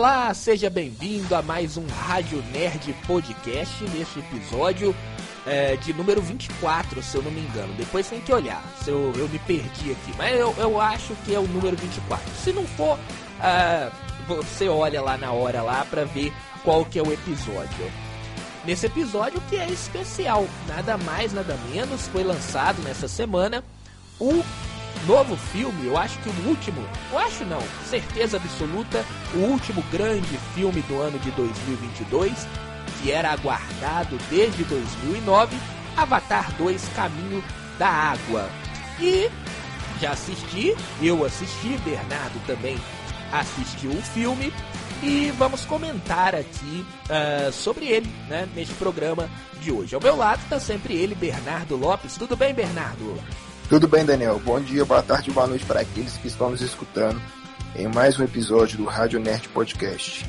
Olá, seja bem-vindo a mais um Rádio Nerd Podcast, neste episódio é, de número 24, se eu não me engano. Depois tem que olhar, se eu, eu me perdi aqui, mas eu, eu acho que é o número 24. Se não for, uh, você olha lá na hora lá pra ver qual que é o episódio. Nesse episódio que é especial, nada mais, nada menos, foi lançado nessa semana o novo filme, eu acho que o último, eu acho não, certeza absoluta, o último grande filme do ano de 2022, que era aguardado desde 2009, Avatar 2 Caminho da Água. E já assisti, eu assisti, Bernardo também assistiu o filme e vamos comentar aqui uh, sobre ele, né, neste programa de hoje. Ao meu lado está sempre ele, Bernardo Lopes. Tudo bem, Bernardo? Tudo bem, Daniel? Bom dia, boa tarde, boa noite para aqueles que estão nos escutando em mais um episódio do Rádio Nerd Podcast.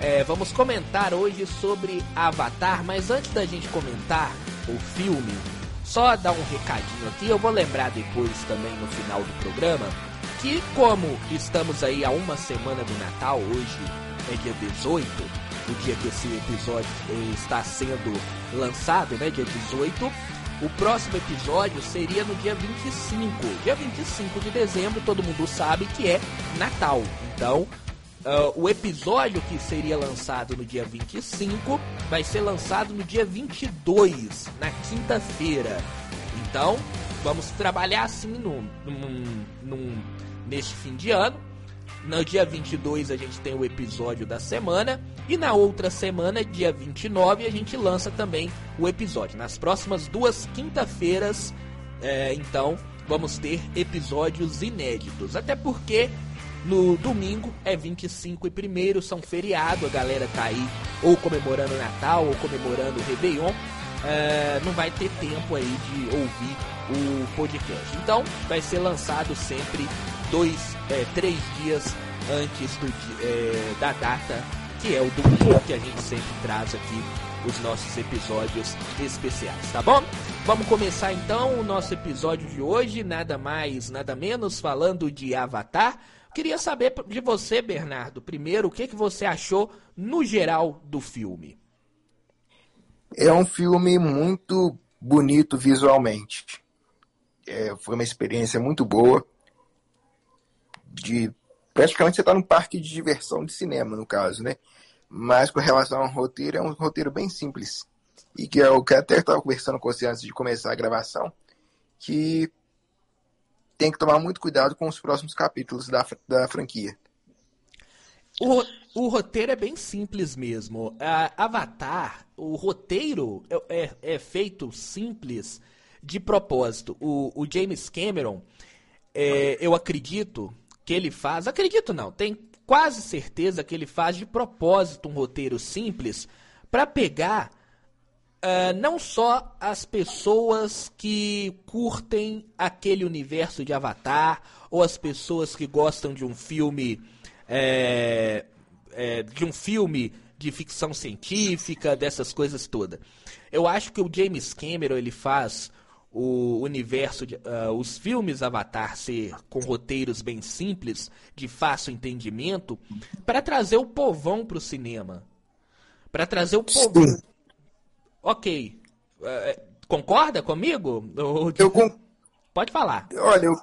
É, vamos comentar hoje sobre Avatar, mas antes da gente comentar o filme, só dar um recadinho aqui, eu vou lembrar depois também no final do programa, que como estamos aí a uma semana do Natal, hoje é dia 18, o dia que esse episódio está sendo lançado, né, dia 18, o próximo episódio seria no dia 25. Dia 25 de dezembro, todo mundo sabe que é Natal. Então, uh, o episódio que seria lançado no dia 25 vai ser lançado no dia 22, na quinta-feira. Então, vamos trabalhar assim num, num, num, neste fim de ano. No dia 22 a gente tem o episódio da semana e na outra semana, dia 29, a gente lança também o episódio. Nas próximas duas quinta-feiras, é, então, vamos ter episódios inéditos. Até porque no domingo é 25 e primeiro, são feriado, a galera tá aí ou comemorando Natal ou comemorando o Réveillon. É, não vai ter tempo aí de ouvir o podcast. Então, vai ser lançado sempre dois, é, três dias antes do, é, da data que é o domingo que a gente sempre traz aqui os nossos episódios especiais, tá bom? Vamos começar então o nosso episódio de hoje, nada mais, nada menos, falando de Avatar. Queria saber de você, Bernardo, primeiro, o que, que você achou no geral do filme? É um filme muito bonito visualmente. É, foi uma experiência muito boa de praticamente você está num parque de diversão de cinema, no caso, né? Mas com relação ao roteiro, é um roteiro bem simples. E que eu até estava conversando com você antes de começar a gravação, que tem que tomar muito cuidado com os próximos capítulos da, da franquia. O, o roteiro é bem simples mesmo. A Avatar, o roteiro é, é, é feito simples de propósito. O, o James Cameron, é, eu acredito que ele faz, acredito não, tem quase certeza que ele faz de propósito um roteiro simples para pegar uh, não só as pessoas que curtem aquele universo de Avatar ou as pessoas que gostam de um filme é, é, de um filme de ficção científica, dessas coisas todas. Eu acho que o James Cameron ele faz o universo, de, uh, os filmes Avatar ser com roteiros bem simples, de fácil entendimento, para trazer o povão para o cinema. Para trazer o povão. Sim. Ok. Uh, concorda comigo? Eu con... Pode falar. Olha, eu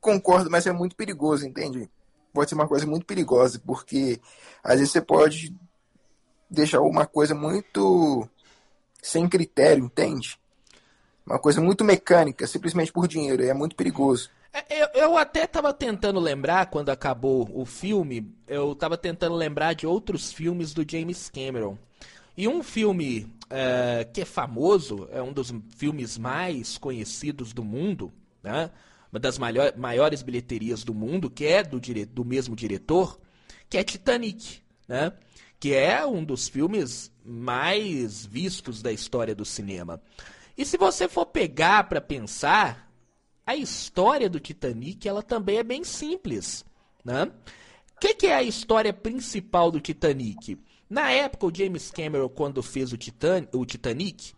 concordo, mas é muito perigoso, entende? Pode ser uma coisa muito perigosa, porque às vezes você pode deixar uma coisa muito sem critério, entende? Uma coisa muito mecânica, simplesmente por dinheiro. É muito perigoso. É, eu, eu até estava tentando lembrar, quando acabou o filme, eu estava tentando lembrar de outros filmes do James Cameron. E um filme é, que é famoso, é um dos filmes mais conhecidos do mundo, né? uma das maior, maiores bilheterias do mundo, que é do, dire, do mesmo diretor, que é Titanic, né? que é um dos filmes mais vistos da história do cinema. E se você for pegar para pensar, a história do Titanic ela também é bem simples, né? O que, que, é a história principal do Titanic? Na época, o James Cameron, quando fez o, Titan o Titanic,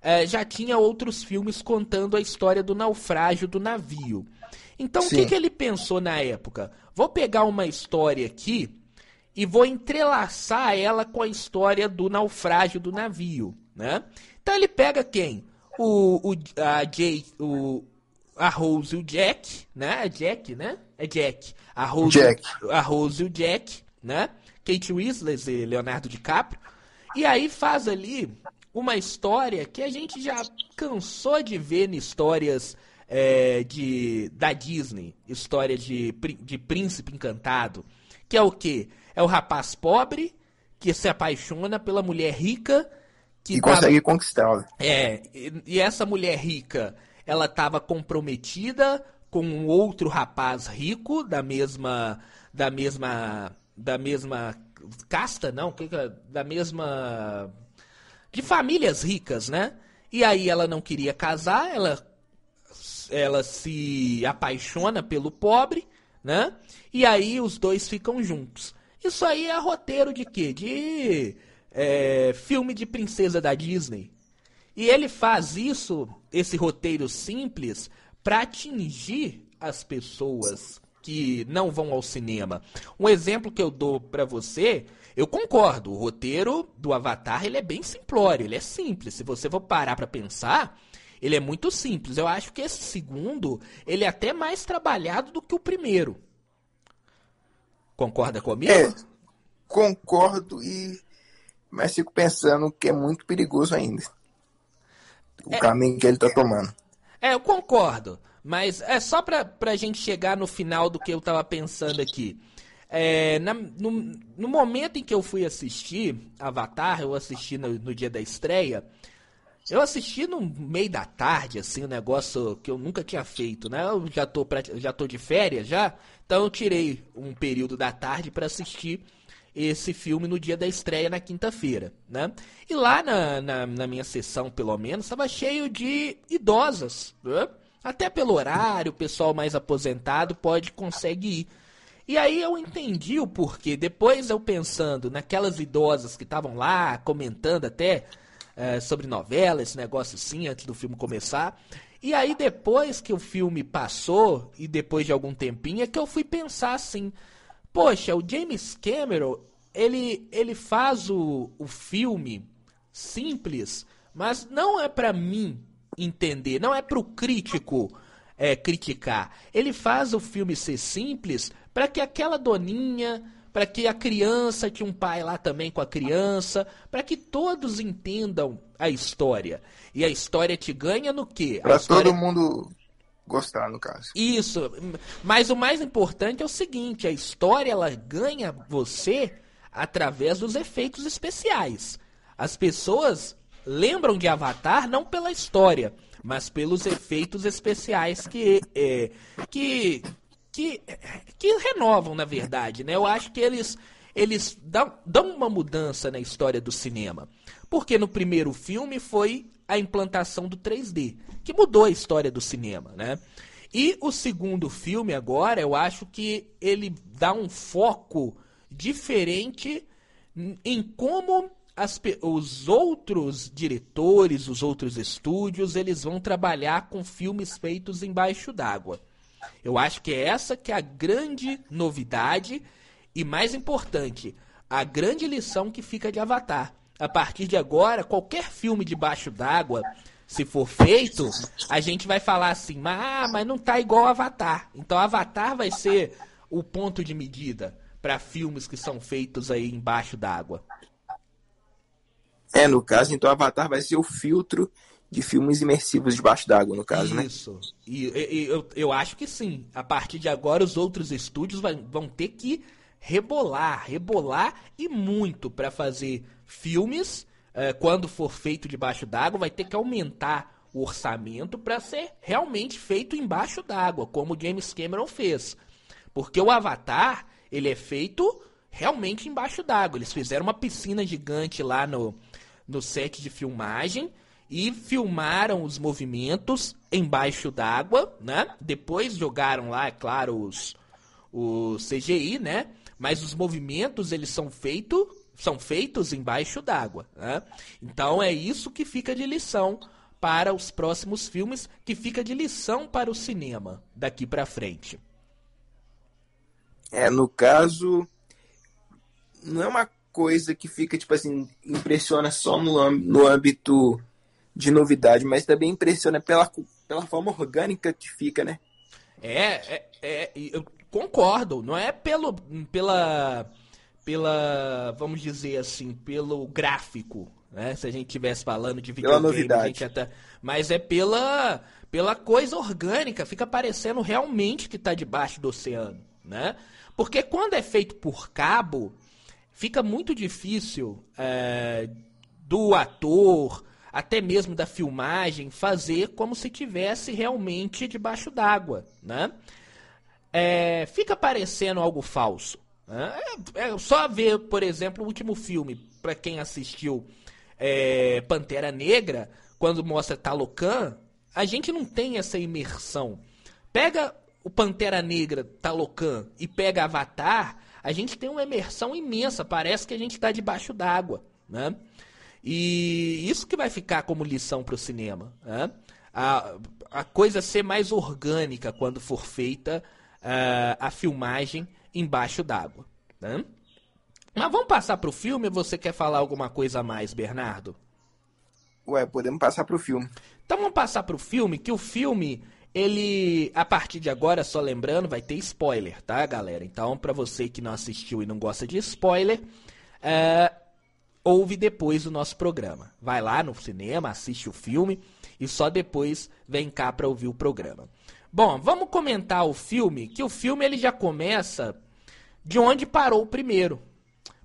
eh, já tinha outros filmes contando a história do naufrágio do navio. Então, Sim. o que, que ele pensou na época? Vou pegar uma história aqui e vou entrelaçar ela com a história do naufrágio do navio, né? Então ele pega quem? O, o a Jay, o a Rose e o Jack, né? É Jack, né? É Jack. A Rose, Jack. a Rose e o Jack, né? Kate Winslet e Leonardo DiCaprio. E aí faz ali uma história que a gente já cansou de ver em histórias é, de, da Disney, história de, de príncipe encantado, que é o quê? É o rapaz pobre que se apaixona pela mulher rica que e tava, consegue conquistá-la. É, e, e essa mulher rica, ela estava comprometida com um outro rapaz rico da mesma da mesma da mesma casta, não, é? da mesma de famílias ricas, né? E aí ela não queria casar, ela ela se apaixona pelo pobre, né? E aí os dois ficam juntos. Isso aí é roteiro de quê? De é, filme de princesa da Disney. E ele faz isso, esse roteiro simples, para atingir as pessoas que não vão ao cinema. Um exemplo que eu dou para você, eu concordo, o roteiro do Avatar ele é bem simplório, ele é simples. Se você for parar para pensar, ele é muito simples. Eu acho que esse segundo, ele é até mais trabalhado do que o primeiro. Concorda comigo? É, concordo e mas fico pensando que é muito perigoso ainda. O é, caminho que ele está tomando. É, eu concordo. Mas é só pra, pra gente chegar no final do que eu tava pensando aqui. É, na, no, no, momento em que eu fui assistir Avatar, eu assisti no, no, dia da estreia, eu assisti no meio da tarde, assim, um negócio que eu nunca tinha feito, né? Eu já tô, pra, já tô de férias já, então eu tirei um período da tarde para assistir esse filme no dia da estreia na quinta-feira, né? E lá na, na, na, minha sessão, pelo menos, estava cheio de idosas, né? Até pelo horário, o pessoal mais aposentado pode consegue ir. E aí eu entendi o porquê. Depois eu pensando naquelas idosas que estavam lá, comentando até é, sobre novela, esse negócio assim, antes do filme começar. E aí depois que o filme passou, e depois de algum tempinho, é que eu fui pensar assim, poxa, o James Cameron, ele, ele faz o, o filme simples, mas não é para mim entender, não é para o crítico é, criticar. Ele faz o filme ser simples para que aquela doninha, para que a criança tinha um pai lá também com a criança, para que todos entendam a história. E a história te ganha no quê? Para história... todo mundo gostar, no caso. Isso. Mas o mais importante é o seguinte, a história ela ganha você através dos efeitos especiais. As pessoas lembram de Avatar não pela história, mas pelos efeitos especiais que, é, que, que, que renovam, na verdade. Né? Eu acho que eles, eles dão, dão uma mudança na história do cinema. Porque no primeiro filme foi a implantação do 3D, que mudou a história do cinema. Né? E o segundo filme agora, eu acho que ele dá um foco diferente em como as, os outros diretores, os outros estúdios, eles vão trabalhar com filmes feitos embaixo d'água. Eu acho que é essa que é a grande novidade e mais importante, a grande lição que fica de Avatar. A partir de agora, qualquer filme debaixo d'água, se for feito, a gente vai falar assim, ah, mas não tá igual Avatar. Então Avatar vai ser o ponto de medida para filmes que são feitos aí embaixo d'água. É, no caso, então Avatar vai ser o filtro de filmes imersivos debaixo d'água, no caso, Isso. né? Isso. E, e, eu, eu acho que sim. A partir de agora, os outros estúdios vai, vão ter que rebolar, rebolar e muito para fazer filmes. É, quando for feito debaixo d'água, vai ter que aumentar o orçamento para ser realmente feito embaixo d'água, como o James Cameron fez. Porque o Avatar, ele é feito realmente embaixo d'água. Eles fizeram uma piscina gigante lá no, no set de filmagem e filmaram os movimentos embaixo d'água, né? Depois jogaram lá, é claro, os, o CGI, né? Mas os movimentos eles são feitos são feitos embaixo d'água, né? Então é isso que fica de lição para os próximos filmes, que fica de lição para o cinema daqui para frente. É, no caso, não é uma coisa que fica, tipo assim, impressiona só no, no âmbito de novidade, mas também impressiona pela, pela forma orgânica que fica, né? É, é, é eu concordo. Não é pelo, pela, pela, vamos dizer assim, pelo gráfico, né? Se a gente estivesse falando de videogame, a gente até, mas é pela, pela coisa orgânica. Fica parecendo realmente que está debaixo do oceano, né? Porque quando é feito por cabo, fica muito difícil é, do ator, até mesmo da filmagem, fazer como se tivesse realmente debaixo d'água, né? É, fica parecendo algo falso. Né? É, é, só ver, por exemplo, o último filme, para quem assistiu é, Pantera Negra, quando mostra Talocan, a gente não tem essa imersão. Pega o Pantera Negra, Talocan, e pega Avatar, a gente tem uma imersão imensa, parece que a gente está debaixo d'água, né? E isso que vai ficar como lição para o cinema. Né? A, a coisa ser mais orgânica quando for feita uh, a filmagem embaixo d'água. Né? Mas vamos passar para o filme você quer falar alguma coisa a mais, Bernardo? Ué, podemos passar para o filme. Então vamos passar para o filme, que o filme, ele, a partir de agora, só lembrando, vai ter spoiler, tá, galera? Então, para você que não assistiu e não gosta de spoiler, uh, ouve depois o nosso programa. Vai lá no cinema, assiste o filme e só depois vem cá para ouvir o programa. Bom, vamos comentar o filme, que o filme ele já começa de onde parou o primeiro.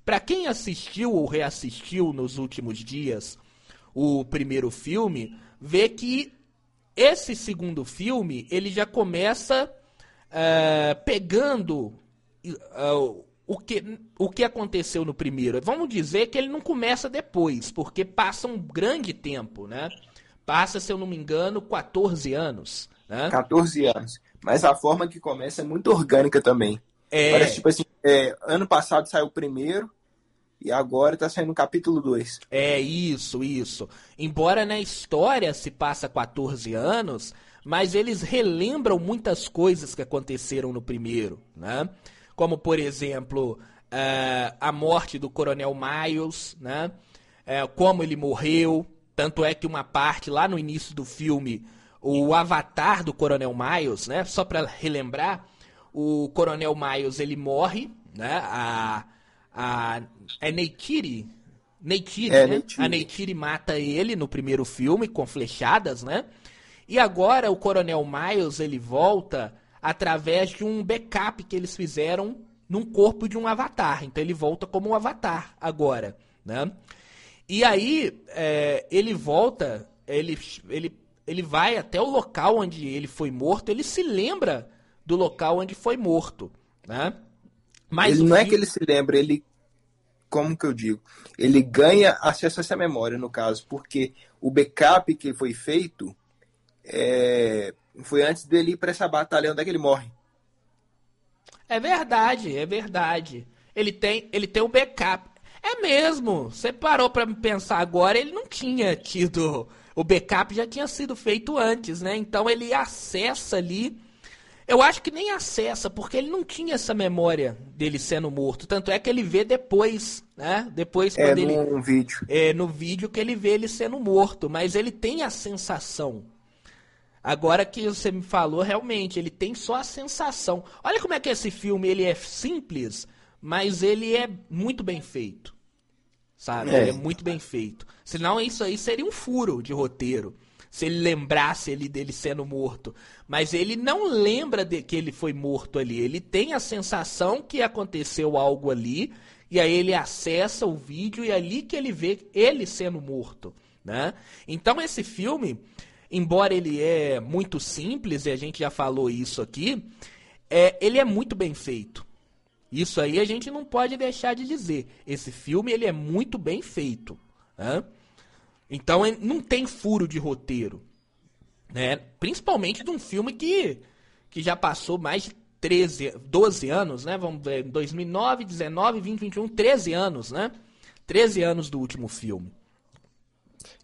Para quem assistiu ou reassistiu nos últimos dias o primeiro filme, vê que esse segundo filme ele já começa uh, pegando uh, o que, o que aconteceu no primeiro. Vamos dizer que ele não começa depois, porque passa um grande tempo, né? Passa, se eu não me engano, 14 anos. Né? 14 anos. Mas a forma que começa é muito orgânica também. É... Parece tipo assim, é, ano passado saiu o primeiro, e agora está saindo o capítulo 2. É isso, isso. Embora na história se passa 14 anos, mas eles relembram muitas coisas que aconteceram no primeiro, né? como por exemplo uh, a morte do Coronel Miles, né? Uh, como ele morreu. Tanto é que uma parte lá no início do filme, o avatar do Coronel Miles, né? Só para relembrar, o Coronel Miles ele morre, né? A, a é Neytiri, Neytiri, é, né? Neytiri. A Neytiri mata ele no primeiro filme com flechadas, né? E agora o Coronel Miles ele volta através de um backup que eles fizeram num corpo de um avatar. Então ele volta como um avatar agora, né? E aí é, ele volta, ele, ele, ele vai até o local onde ele foi morto, ele se lembra do local onde foi morto, né? Mas ele não é que ele se lembra, ele como que eu digo? Ele ganha acesso a essa memória, no caso, porque o backup que foi feito é, foi antes dele ir para essa batalha onde é que ele morre. É verdade, é verdade. Ele tem, ele tem o backup. É mesmo. Você parou para pensar agora, ele não tinha tido o backup já tinha sido feito antes, né? Então ele acessa ali. Eu acho que nem acessa, porque ele não tinha essa memória dele sendo morto. Tanto é que ele vê depois, né? Depois é, quando ele. No vídeo. É, no vídeo que ele vê ele sendo morto. Mas ele tem a sensação Agora que você me falou, realmente, ele tem só a sensação. Olha como é que esse filme ele é simples, mas ele é muito bem feito. Sabe? É. Ele é muito bem feito. Senão isso aí seria um furo de roteiro. Se ele lembrasse ele dele sendo morto. Mas ele não lembra de que ele foi morto ali. Ele tem a sensação que aconteceu algo ali. E aí ele acessa o vídeo e é ali que ele vê ele sendo morto. Né? Então esse filme embora ele é muito simples, e a gente já falou isso aqui, é, ele é muito bem feito. Isso aí a gente não pode deixar de dizer. Esse filme ele é muito bem feito. Né? Então não tem furo de roteiro. Né? Principalmente de um filme que, que já passou mais de 13, 12 anos, né? Vamos ver, 2009, 19, 20, 21, 13 anos, né? 13 anos do último filme.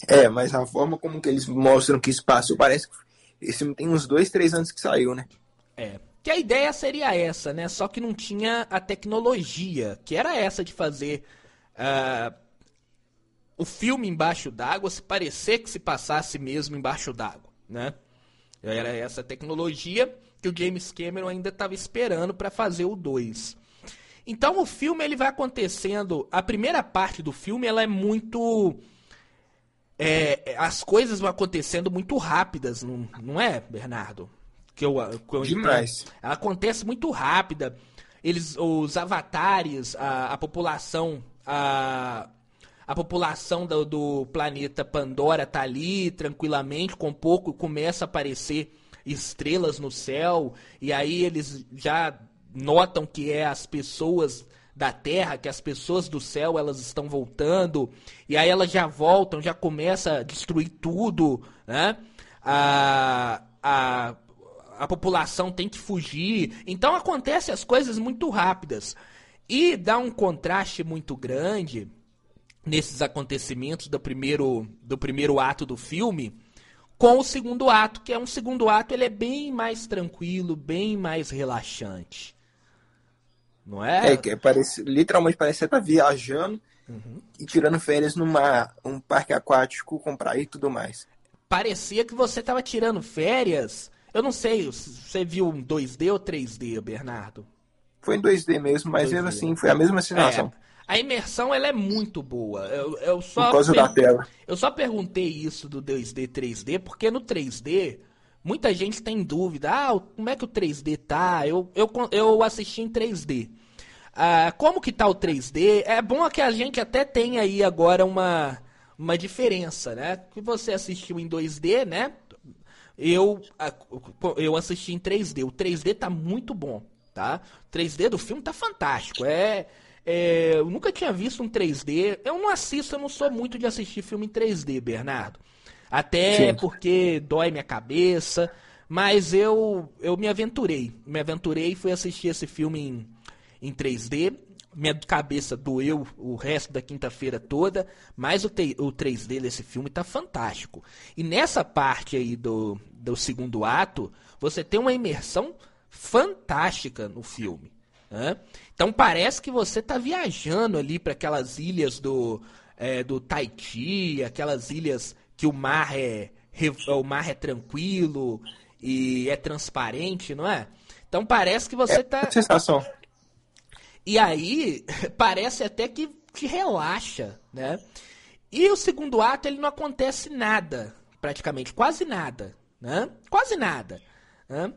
É, mas a forma como que eles mostram que isso passou, parece que esse filme tem uns dois, três anos que saiu, né? É, que a ideia seria essa, né? Só que não tinha a tecnologia, que era essa de fazer uh, o filme embaixo d'água se parecer que se passasse mesmo embaixo d'água, né? Era essa tecnologia que o James Cameron ainda estava esperando para fazer o 2. Então o filme ele vai acontecendo, a primeira parte do filme ela é muito é, as coisas vão acontecendo muito rápidas, não, não é, Bernardo? Que eu, que eu Demais. Entendo. Ela acontece muito rápida. Eles, os avatares, a, a população, a, a população do, do, planeta Pandora tá ali tranquilamente, com pouco começa a aparecer estrelas no céu, e aí eles já notam que é as pessoas da Terra, que as pessoas do céu elas estão voltando, e aí elas já voltam, já começa a destruir tudo, né? A, a, a população tem que fugir. Então acontece as coisas muito rápidas. E dá um contraste muito grande nesses acontecimentos do primeiro, do primeiro ato do filme com o segundo ato, que é um segundo ato, ele é bem mais tranquilo, bem mais relaxante. Não é? É, que parece, literalmente parece que você tá viajando uhum. e tirando férias numa um parque aquático com praia e tudo mais. Parecia que você tava tirando férias eu não sei, você viu um 2D ou 3D, Bernardo? Foi em 2D mesmo, mas 2D. mesmo assim foi a mesma sensação. É, a imersão ela é muito boa. Eu, eu só Por causa per... da tela. Eu só perguntei isso do 2D 3D, porque no 3D muita gente tem dúvida. Ah, como é que o 3D tá? Eu, eu, eu assisti em 3D. Ah, como que tá o 3D? É bom que a gente até tenha aí agora uma, uma diferença, né? Que você assistiu em 2D, né? Eu, eu assisti em 3D. O 3D tá muito bom, tá? O 3D do filme tá fantástico. É, é, eu nunca tinha visto um 3D. Eu não assisto, eu não sou muito de assistir filme em 3D, Bernardo. Até Sim. porque dói minha cabeça. Mas eu, eu me aventurei. Me aventurei e fui assistir esse filme em, em 3D minha cabeça doeu o resto da quinta-feira toda, mas o, te, o 3D desse filme tá fantástico. E nessa parte aí do, do segundo ato, você tem uma imersão fantástica no filme. Né? Então parece que você tá viajando ali para aquelas ilhas do, é, do Tahiti, aquelas ilhas que o mar é, o mar é tranquilo e é transparente, não é? Então parece que você é, tá. Sensação. E aí, parece até que te relaxa, né? E o segundo ato, ele não acontece nada, praticamente, quase nada, né? Quase nada, né?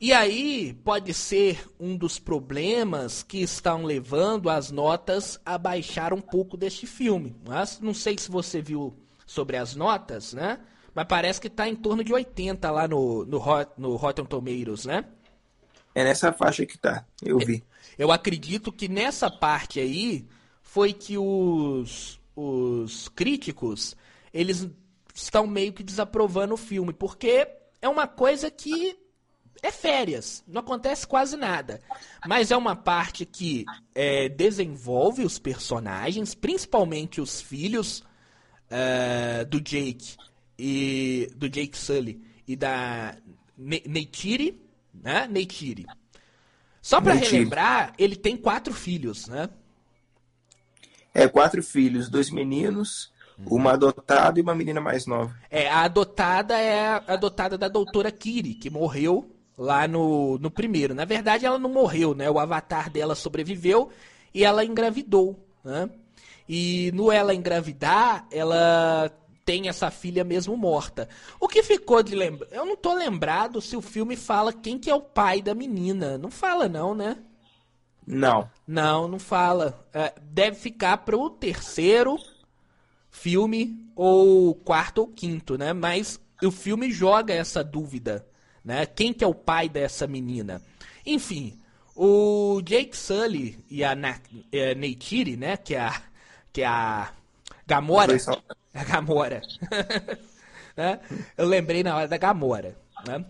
E aí pode ser um dos problemas que estão levando as notas a baixar um pouco deste filme. Mas não sei se você viu sobre as notas, né? Mas parece que está em torno de 80 lá no, no, Hot, no Rotten Tomatoes, né? É nessa faixa que tá, eu vi. Eu acredito que nessa parte aí foi que os, os críticos eles estão meio que desaprovando o filme, porque é uma coisa que é férias, não acontece quase nada. Mas é uma parte que é, desenvolve os personagens, principalmente os filhos uh, do Jake e do Jake Sully e da Neytiri, né? Neytiri. Só para relembrar, ele tem quatro filhos, né? É, quatro filhos, dois meninos, uma adotada e uma menina mais nova. É, a adotada é a adotada da doutora Kiri, que morreu lá no, no primeiro. Na verdade, ela não morreu, né? O avatar dela sobreviveu e ela engravidou, né? E no ela engravidar, ela tem essa filha mesmo morta. O que ficou de lembrar? Eu não tô lembrado se o filme fala quem que é o pai da menina. Não fala não, né? Não. Não, não fala. É, deve ficar pro terceiro filme ou quarto ou quinto, né? Mas o filme joga essa dúvida, né? Quem que é o pai dessa menina? Enfim, o Jake Sully e a Na é, Neytiri, né? Que é a, que é a Gamora. A Gamora. né? Eu lembrei na hora da Gamora. Né?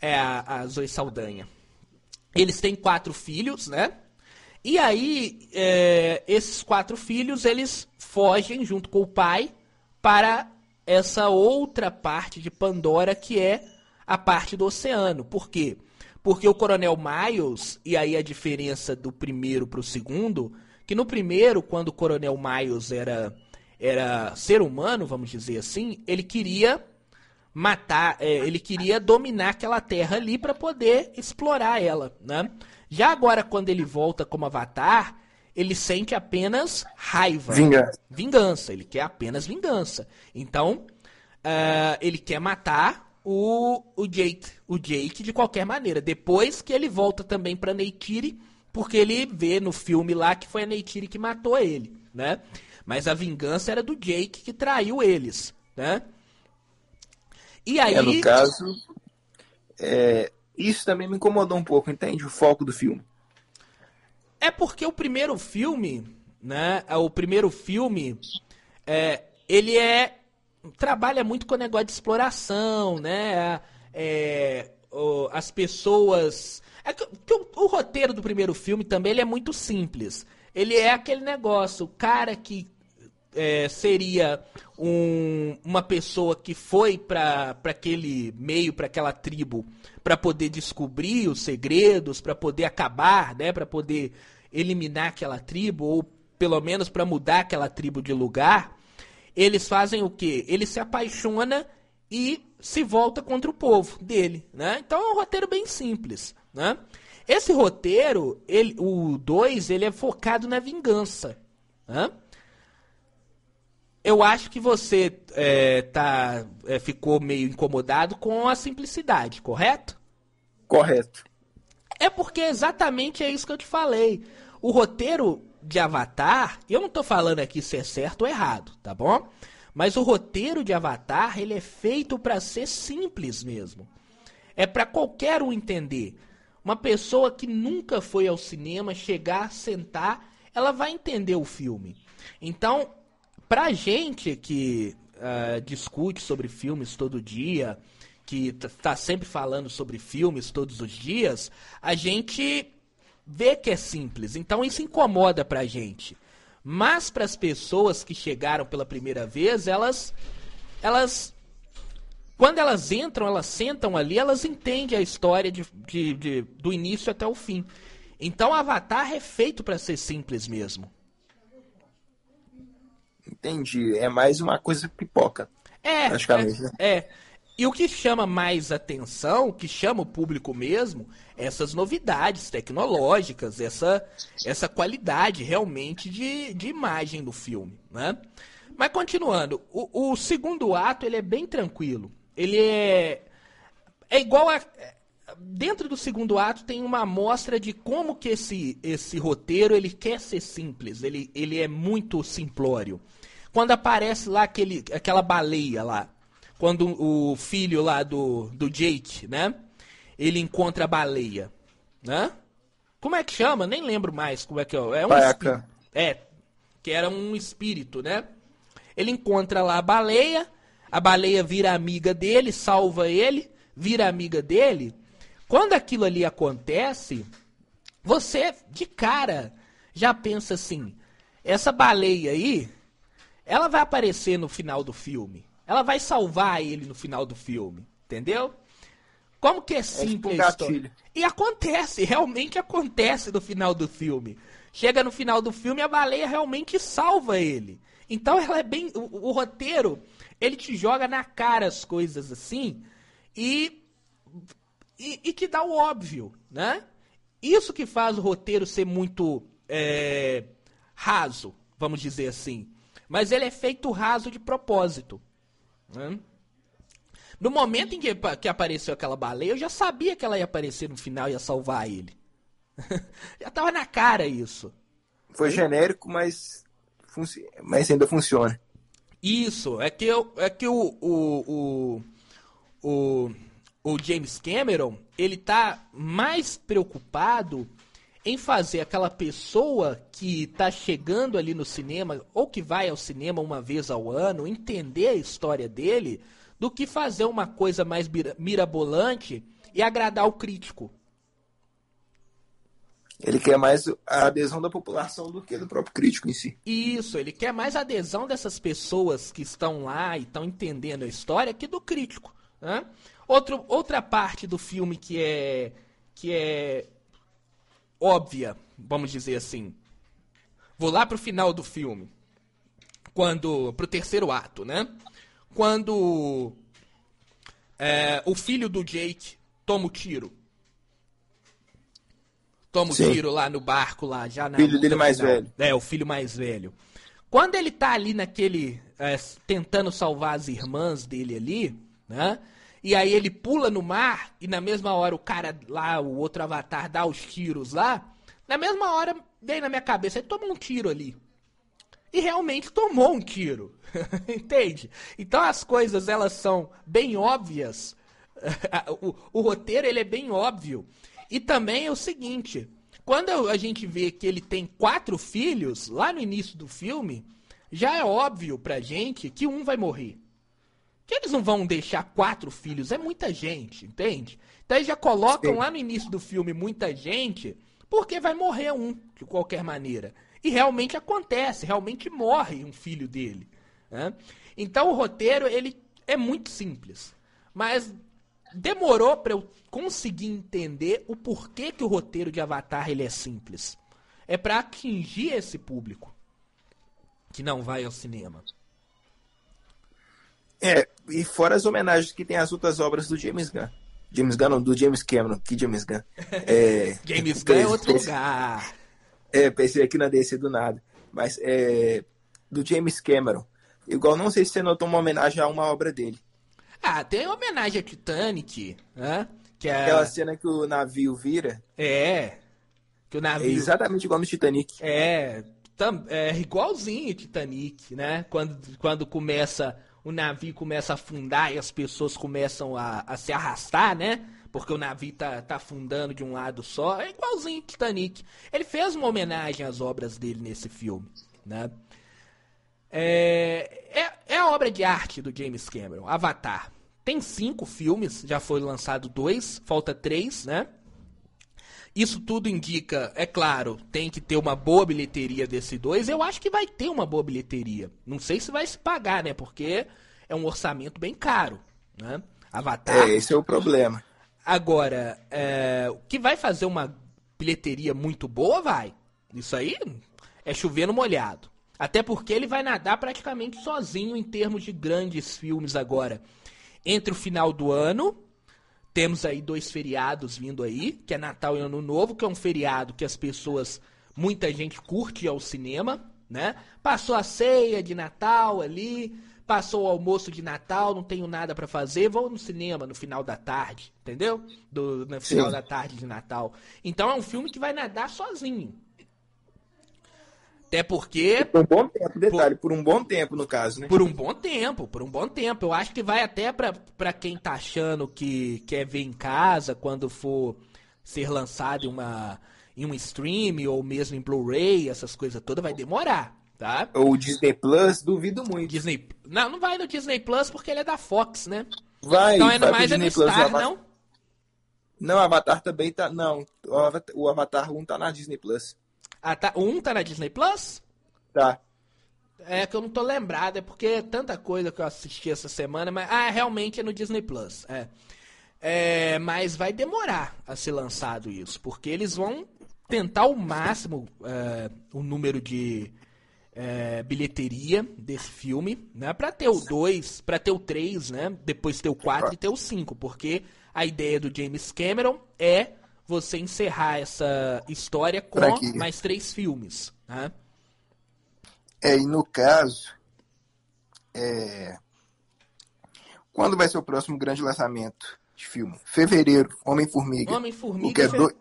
É, é a, a Zoe Saldanha. Eles têm quatro filhos, né? E aí, é, esses quatro filhos, eles fogem junto com o pai para essa outra parte de Pandora que é a parte do oceano. Por quê? Porque o Coronel Miles, e aí a diferença do primeiro pro segundo, que no primeiro, quando o Coronel Miles era, era ser humano, vamos dizer assim, ele queria matar, é, ele queria dominar aquela terra ali para poder explorar ela, né? Já agora, quando ele volta como Avatar, ele sente apenas raiva. Vingança. Vingança. Ele quer apenas vingança. Então, uh, ele quer matar o, o Jake. O Jake de qualquer maneira. Depois que ele volta também pra Neytiri, porque ele vê no filme lá que foi a Neytiri que matou ele, né? Mas a vingança era do Jake que traiu eles, né? E aí... É, no caso, é, isso também me incomodou um pouco, entende? O foco do filme. É porque o primeiro filme, né? É, o primeiro filme, é, ele é trabalha muito com o negócio de exploração, né? É, o, as pessoas. É que, que o, o, roteiro do primeiro filme também ele é muito simples. Ele é aquele negócio, o cara que é, seria um, uma pessoa que foi para aquele meio, para aquela tribo, para poder descobrir os segredos, para poder acabar, né? Para poder eliminar aquela tribo, ou pelo menos para mudar aquela tribo de lugar, eles fazem o quê? Ele se apaixona e se volta contra o povo dele, né? Então é um roteiro bem simples, né? Esse roteiro, ele, o 2, ele é focado na vingança, né? Eu acho que você é, tá, é, ficou meio incomodado com a simplicidade, correto? Correto. É porque exatamente é isso que eu te falei. O roteiro de Avatar, eu não tô falando aqui se é certo ou errado, tá bom? Mas o roteiro de Avatar, ele é feito para ser simples mesmo. É para qualquer um entender. Uma pessoa que nunca foi ao cinema chegar, sentar, ela vai entender o filme. Então, pra gente que uh, discute sobre filmes todo dia, que tá sempre falando sobre filmes todos os dias, a gente vê que é simples. Então isso incomoda pra gente. Mas para as pessoas que chegaram pela primeira vez, elas elas quando elas entram, elas sentam ali, elas entendem a história de, de, de do início até o fim. Então Avatar é feito para ser simples mesmo. Entendi. É mais uma coisa pipoca. É, praticamente, é, né? é. E o que chama mais atenção, que chama o público mesmo, essas novidades tecnológicas, essa, essa qualidade realmente de, de imagem do filme, né? Mas continuando, o, o segundo ato ele é bem tranquilo. Ele é é igual a dentro do segundo ato tem uma amostra de como que esse esse roteiro ele quer ser simples, ele, ele é muito simplório. Quando aparece lá aquele aquela baleia lá, quando o filho lá do, do Jake, né? Ele encontra a baleia, né? Como é que chama? Nem lembro mais como é que é. É um espírito. É, que era um espírito, né? Ele encontra lá a baleia, a baleia vira amiga dele, salva ele, vira amiga dele. Quando aquilo ali acontece, você de cara já pensa assim: essa baleia aí, ela vai aparecer no final do filme. Ela vai salvar ele no final do filme, entendeu? Como que é simples é tipo E acontece, realmente acontece no final do filme. Chega no final do filme a baleia realmente salva ele. Então ela é bem. O, o, roteiro, ele te joga na cara as coisas assim e, e, e te dá o óbvio, né? Isso que faz o roteiro ser muito é, raso, vamos dizer assim. Mas ele é feito raso de propósito. Né? No momento em que, que apareceu aquela baleia, eu já sabia que ela ia aparecer no final e ia salvar ele. já tava na cara isso. Foi genérico, mas, mas ainda funciona. Isso, é que, eu, é que o, o, o, o, o James Cameron, ele tá mais preocupado em fazer aquela pessoa que está chegando ali no cinema ou que vai ao cinema uma vez ao ano entender a história dele do que fazer uma coisa mais mirabolante e agradar o crítico. Ele quer mais a adesão da população do que do próprio crítico em si. Isso, ele quer mais a adesão dessas pessoas que estão lá e estão entendendo a história que do crítico. Né? Outro, outra parte do filme que é que é óbvia, vamos dizer assim. Vou lá pro final do filme. Quando. pro terceiro ato, né? Quando. É, o filho do Jake toma o tiro. Toma o Sim. tiro lá no barco, lá, já na Filho dele mais final. velho. É, o filho mais velho. Quando ele tá ali naquele. é, tentando salvar as irmãs dele ali, né? E aí ele pula no mar e na mesma hora o cara lá, o outro avatar, dá os tiros lá. Na mesma hora veio na minha cabeça, ele tomou um tiro ali. E realmente tomou um tiro. Entende? Então as coisas elas são bem óbvias. o, o roteiro ele é bem óbvio. E também é o seguinte: quando a gente vê que ele tem quatro filhos, lá no início do filme, já é óbvio pra gente que um vai morrer. Que eles não vão deixar quatro filhos, é muita gente, entende? Então eles já colocam Sim. lá no início do filme muita gente, porque vai morrer um, de qualquer maneira. E realmente acontece, realmente morre um filho dele. né? Então o roteiro, ele é muito simples. Mas demorou pra eu conseguir entender o porquê que o roteiro de Avatar ele é simples. É pra atingir esse público que não vai ao cinema. É, e fora as homenagens que tem às outras obras do James Gunn. James Gunn, não, do James Cameron. Que James Gunn? É, James Gunn é outro pensei- lugar. É, pensei aqui na DC do nada. Mas é. Do James Cameron. Igual, não sei se você notou uma homenagem a uma obra dele. Ah, tem homenagem a Titanic, né? Que é, Aquela cena que o navio vira é que o é navio exatamente igual no Titanic. é, tam- é igualzinho Titanic, né? Quando, quando começa o navio começa a afundar e as pessoas começam a, a se arrastar, né? Porque o navio tá, tá afundando de um lado só. É igualzinho Titanic. Ele fez uma homenagem às obras dele nesse filme, né? É, é, é a obra de arte do James Cameron, Avatar. Tem cinco filmes, já foi lançado dois, falta três, né? Isso tudo indica, é claro, tem que ter uma boa bilheteria desse dois. Eu acho que vai ter uma boa bilheteria. Não sei se vai se pagar, né? Porque é um orçamento bem caro, né? Avatar. É, esse é o problema. Agora, é, o que vai fazer uma bilheteria muito boa, vai. Isso aí é chover no molhado. Até porque ele vai nadar praticamente sozinho em termos de grandes filmes agora. Entre o final do ano, temos aí dois feriados vindo aí, que é Natal e Ano Novo, que é um feriado que as pessoas, muita gente curte ao cinema, né? Passou a ceia de Natal ali, passou o almoço de Natal, não tenho nada pra fazer, vou no cinema no final da tarde, entendeu? Do, no final Sim. da tarde de Natal. Então é um filme que vai nadar sozinho. Até porque Por um bom tempo, detalhe, por um bom tempo no caso, né? por um bom tempo, por um bom tempo. Eu acho que vai até pra, pra quem tá achando que quer ver em casa quando for ser lançado em, uma, em um stream ou mesmo em Blu-ray, essas coisas todas, vai demorar, tá? Ou Disney Plus, duvido muito. Disney. Não, não vai no Disney Plus porque ele é da Fox, né? Vai, então é vai mais é no Disney Plus, o Star, Avatar- não? Não, Avatar também tá. Não, o Avatar, o Avatar 1 tá na Disney Plus. Ah, tá, o um tá na Disney Plus? Tá. É que eu não tô lembrado, é porque é tanta coisa que eu assisti essa semana, mas ah, realmente é no Disney Plus. É. É, mas vai demorar a ser lançado isso, porque eles vão tentar ao máximo é, o número de é, bilheteria desse filme, né? Pra ter o 2, pra ter o 3, né? Depois ter o 4 e ter o 5, porque a ideia do James Cameron é você encerrar essa história com mais três filmes, né? É, e no caso. É... Quando vai ser o próximo grande lançamento de filme? Fevereiro, Homem-Formiga. Homem-Formiga é fe- do...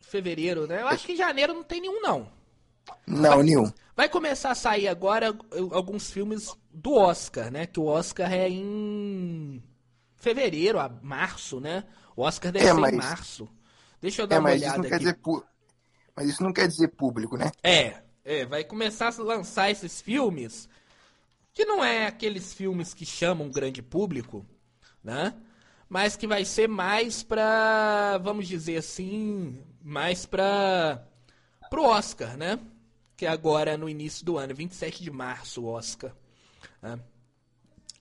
fevereiro, né? Eu acho que em janeiro não tem nenhum, não. Não, nenhum. Vai começar a sair agora alguns filmes do Oscar, né? Que o Oscar é em fevereiro, a março, né? O Oscar deve É, ser em mas- março. Deixa eu dar É, uma olhada aqui. dizer. Mas isso não quer dizer público, né? É, é, vai começar a lançar esses filmes que não é aqueles filmes que chamam um grande público, né? Mas que vai ser mais pra, vamos dizer assim, mais pra pro Oscar, né? Que é agora no início do ano, 27 de março, o Oscar. né?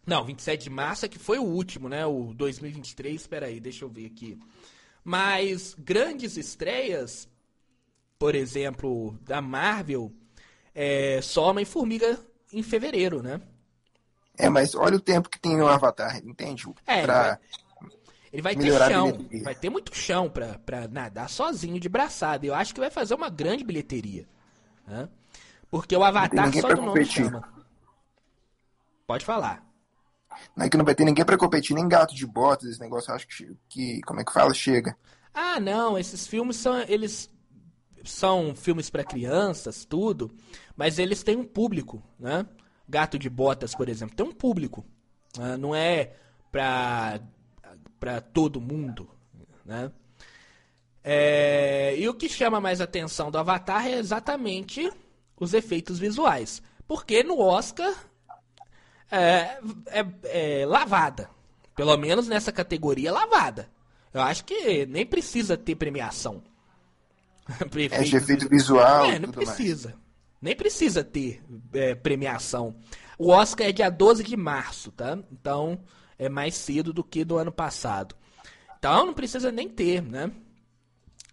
Não, 27 de março é que foi o último, né? O 2023, espera aí, deixa eu ver aqui. Mas grandes estreias, por exemplo, da Marvel, é só Homem-Formiga em fevereiro, né? É, mas olha o tempo que tem o Avatar, entende? É, pra ele vai ter melhorar a chão, vai ter muito chão pra, pra nadar sozinho de braçada. Eu acho que vai fazer uma grande bilheteria. né? Porque o Avatar só do nome competir. chama. Pode falar. Não é que não vai ter ninguém pra competir, nem gato de botas, esse negócio, acho que, que como é que fala? Chega. Ah, não, esses filmes são eles são filmes pra crianças, tudo, mas eles têm um público, né? Gato de Botas, por exemplo, tem um público. né? Não é pra para todo mundo, né? É, e o que chama mais atenção do Avatar é exatamente os efeitos visuais, porque no Oscar é, é- é lavada, pelo menos nessa categoria lavada. Eu acho que nem precisa ter premiação. Pra É de efeito visual é, não tudo mais. precisa. Nem precisa ter é, premiação. O Oscar é dia 12 de março, tá? Então é mais cedo do que do ano passado. Então não precisa nem ter, né?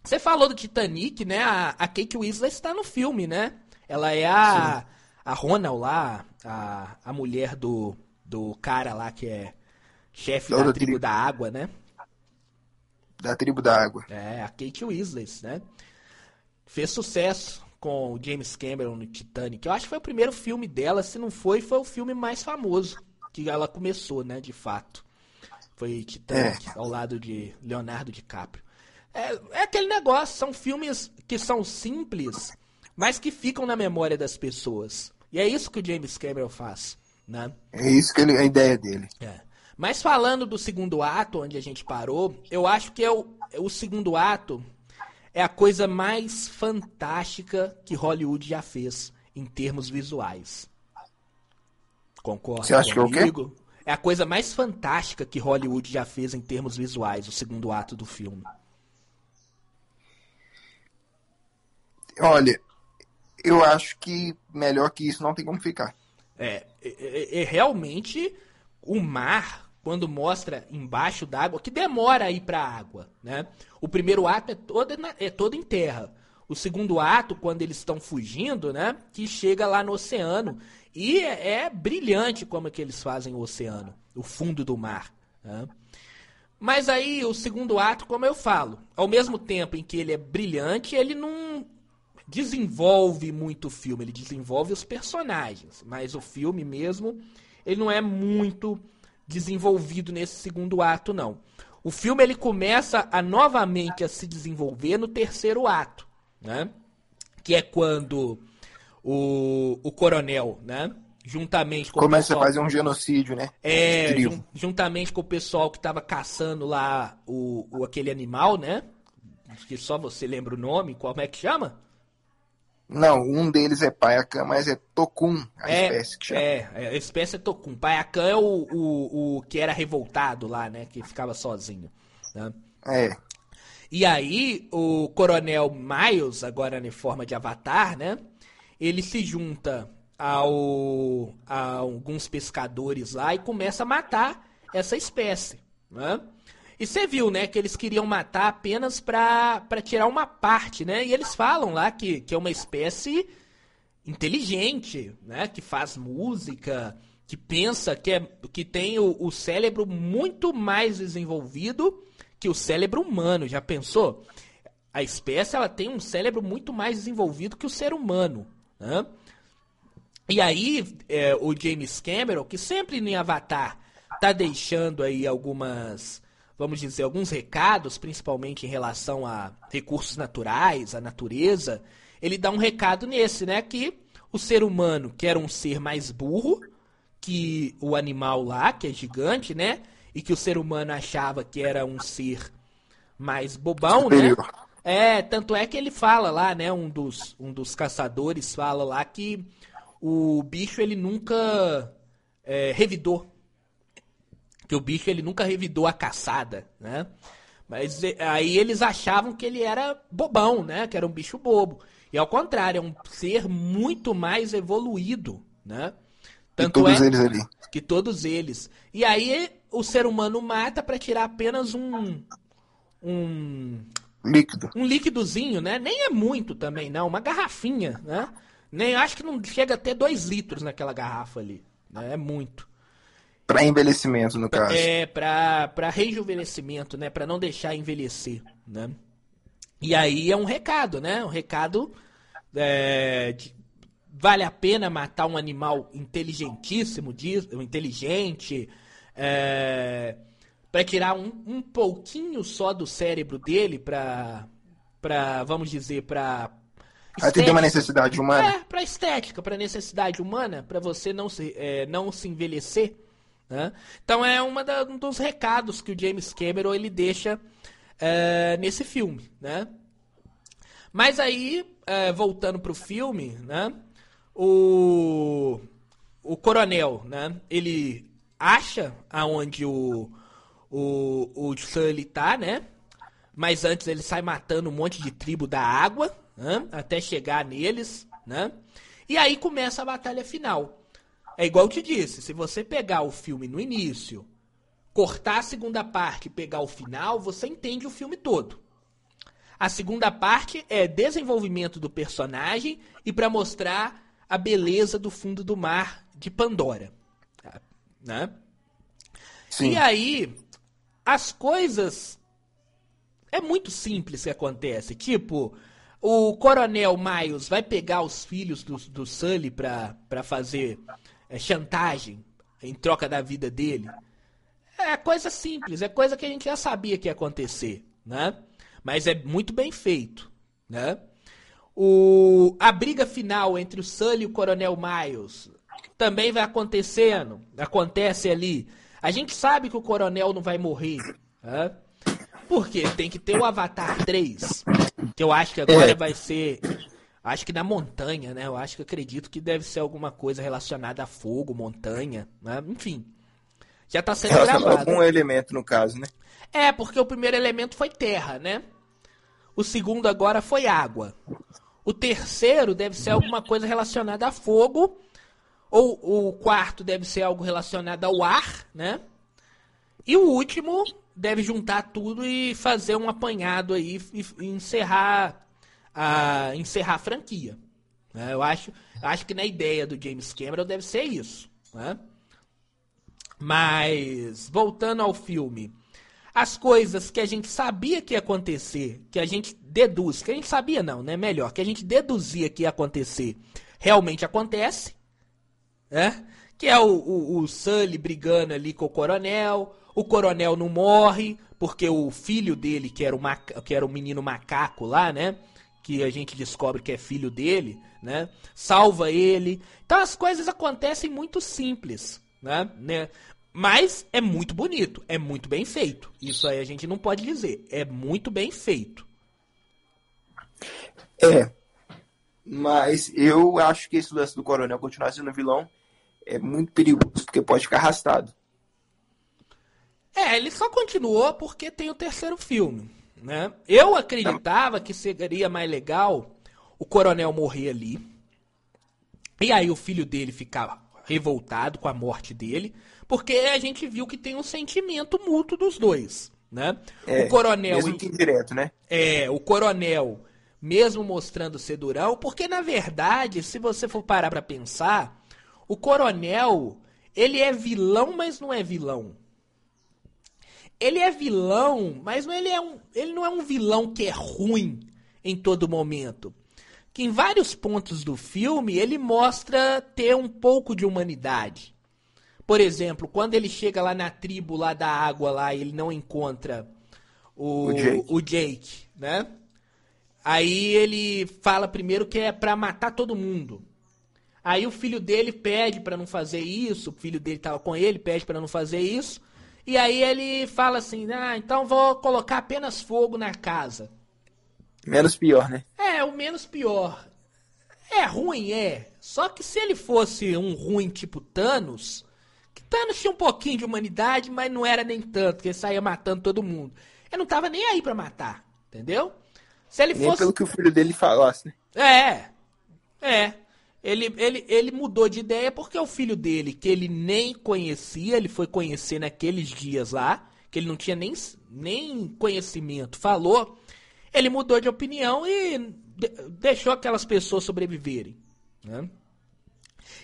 Você falou do Titanic, né? A, a Kate Winslet está no filme, né? Ela é a, a Ronald lá, a, a mulher do, do cara lá que é chefe Da da outra tribo tribo. da água, né? Da tribo da água. É, a Kate Winslet, né? Fez sucesso com o James Cameron no Titanic. Eu acho que foi o primeiro filme dela, se não foi, foi o filme mais famoso que ela começou, né, de fato. Foi Titanic, ao lado de Leonardo DiCaprio. É, é aquele negócio, são filmes que são simples, mas que ficam na memória das pessoas. E é isso que o James Cameron faz, né? É isso que ele, a ideia dele. É. Mas falando do segundo ato, onde a gente parou, eu acho que é o, é o segundo ato é a coisa mais fantástica que Hollywood já fez em termos visuais. Concorda Você acha que é o quê? comigo? É a coisa mais fantástica que Hollywood já fez em termos visuais, o segundo ato do filme. Olha, eu acho que melhor que isso não tem como ficar. É, é, é- é realmente o mar, quando mostra embaixo d'água, que demora a ir para a água, né? O primeiro ato é todo, na- é todo em terra. O segundo ato, quando eles estão fugindo, né? Que chega lá no oceano. E é, é brilhante como é que eles fazem o oceano, o fundo do mar. né? Mas aí o segundo ato, como eu falo, ao mesmo tempo em que ele é brilhante, ele não desenvolve muito o filme, ele desenvolve os personagens, mas o filme mesmo, ele não é muito desenvolvido nesse segundo ato não. O filme ele começa a novamente a se desenvolver no terceiro ato, né? Que é quando o, o coronel, né? Juntamente com o Começa a pessoal- fazer um genocídio, né? é, jun- juntamente com o pessoal que tava caçando lá o, o- aquele animal, né? Acho que só você lembra o nome, como é que chama? Não, um deles é paiacan, mas é tocum, a é, espécie que chama. é, é, a espécie é Tocum. Paiacan é o, o, o que era revoltado lá, né? Que ficava sozinho. Né? É. E aí, o Coronel Miles, agora em forma de avatar, né? Ele se junta ao, a alguns pescadores lá e começa a matar essa espécie, né? E você viu, né, que eles queriam matar apenas pra tirar uma parte, né? E eles falam lá que, que é uma espécie inteligente, né? Que faz música, que pensa, que, é, que tem o, o cérebro muito mais desenvolvido que o cérebro humano. Já pensou? A espécie ela tem um cérebro muito mais desenvolvido que o ser humano, né? E aí, é, o James Cameron, que sempre em Avatar tá deixando aí algumas, vamos dizer, alguns recados, principalmente em relação a recursos naturais, a natureza, ele dá um recado nesse, né? Que o ser humano, que era um ser mais burro que o animal lá, que é gigante, né? E que o ser humano achava que era um ser mais bobão, né? É, tanto é que ele fala lá, né? Um dos, um dos caçadores fala lá que o bicho ele nunca é, revidou. Que o bicho ele nunca revidou a caçada, né? Mas e- aí eles achavam que ele era bobão, né? Que era um bicho bobo. E ao contrário, é um ser muito mais evoluído, né? E todos é eles ali. que todos eles. E aí o ser humano mata para tirar apenas um um líquido. Um líquidozinho, né? Nem é muito também, não. Uma garrafinha, né? Nem acho que não chega a ter dois litros naquela garrafa ali. Né? É muito. Para envelhecimento, no caso. É, para para rejuvenescimento, né? Para não deixar envelhecer, né? E aí é um recado, né? Um recado é, de, vale a pena matar um animal inteligentíssimo, inteligente, é, para tirar um, um pouquinho só do cérebro dele para para vamos dizer para atender uma necessidade humana é para estética para necessidade humana para você não se é, não se envelhecer né? então é uma da, um dos recados que o James Cameron ele deixa é, nesse filme né mas aí é, voltando pro filme né o o coronel né ele acha aonde o o, o Sully tá, né? Mas antes ele sai matando um monte de tribo da água, né? até chegar neles, né? E aí começa a batalha final. É igual eu te disse, se você pegar o filme no início, cortar a segunda parte e pegar o final, você entende o filme todo. A segunda parte é desenvolvimento do personagem e para mostrar a beleza do fundo do mar de Pandora, né? Sim. E aí as coisas é muito simples que acontece. Tipo, o Coronel Miles vai pegar os filhos do, do Sully pra, pra fazer é, chantagem em troca da vida dele. É coisa simples, é coisa que a gente já sabia que ia acontecer, né? Mas é muito bem feito, né? O, a briga final entre o Sully e o Coronel Miles também vai acontecendo, acontece ali. A gente sabe que o coronel não vai morrer. Né? Porque tem que ter o Avatar 3. Que eu acho que agora é. vai ser. Acho que na montanha, né? Eu acho que acredito que deve ser alguma coisa relacionada a fogo, montanha, né? Enfim. Já tá sendo gravado. algum elemento no caso, né? É, porque o primeiro elemento foi terra, né? O segundo agora foi água. O terceiro deve ser alguma coisa relacionada a fogo ou o quarto deve ser algo relacionado ao ar, né? E o último deve juntar tudo e fazer um apanhado aí e, encerrar a encerrar a franquia. Né? Eu acho, acho que na ideia do James Cameron deve ser isso, né? Mas voltando ao filme, as coisas que a gente sabia que ia acontecer, que a gente deduz, que a gente sabia não, né? Melhor, que a gente deduzia que ia acontecer, realmente acontece né? Que é o, o, o Sully brigando ali com o coronel. O coronel não morre, porque o filho dele, que era o, maca, que era o menino macaco lá, né? Que a gente descobre que é filho dele, né? Salva ele. Então as coisas acontecem muito simples, né? né? Mas é muito bonito, é muito bem feito. Isso aí a gente não pode dizer. É muito bem feito. É. Mas eu acho que esse lance do coronel continuar sendo vilão é muito perigoso, porque pode ficar arrastado. É, ele só continuou porque tem o terceiro filme, né? Eu acreditava que seria mais legal o coronel morrer ali. E aí o filho dele ficar revoltado com a morte dele, porque a gente viu que tem um sentimento mútuo dos dois, né? É, o coronel mesmo que indireto, né? É, o coronel mesmo mostrando ser durão, porque na verdade, se você for parar para pensar, o coronel, ele é vilão, mas não é vilão. Ele é vilão, mas não, ele, é um, ele não é um vilão que é ruim em todo momento. Que em vários pontos do filme ele mostra ter um pouco de humanidade. Por exemplo, quando ele chega lá na tribo lá da água lá, ele não encontra o, o, Jake. o Jake, né? Aí ele fala primeiro que é para matar todo mundo. Aí o filho dele pede para não fazer isso, o filho dele tava com ele, pede para não fazer isso. E aí ele fala assim: "Ah, então vou colocar apenas fogo na casa". Menos pior, né? É, o menos pior. É ruim, é. Só que se ele fosse um ruim tipo Thanos, que Thanos tinha um pouquinho de humanidade, mas não era nem tanto, que ele saía matando todo mundo. Ele não tava nem aí para matar, entendeu? Se ele nem fosse pelo que o filho dele falasse, né? É. É. Ele, ele, ele mudou de ideia porque o filho dele, que ele nem conhecia, ele foi conhecer naqueles dias lá, que ele não tinha nem, nem conhecimento, falou, ele mudou de opinião e de, deixou aquelas pessoas sobreviverem. Né?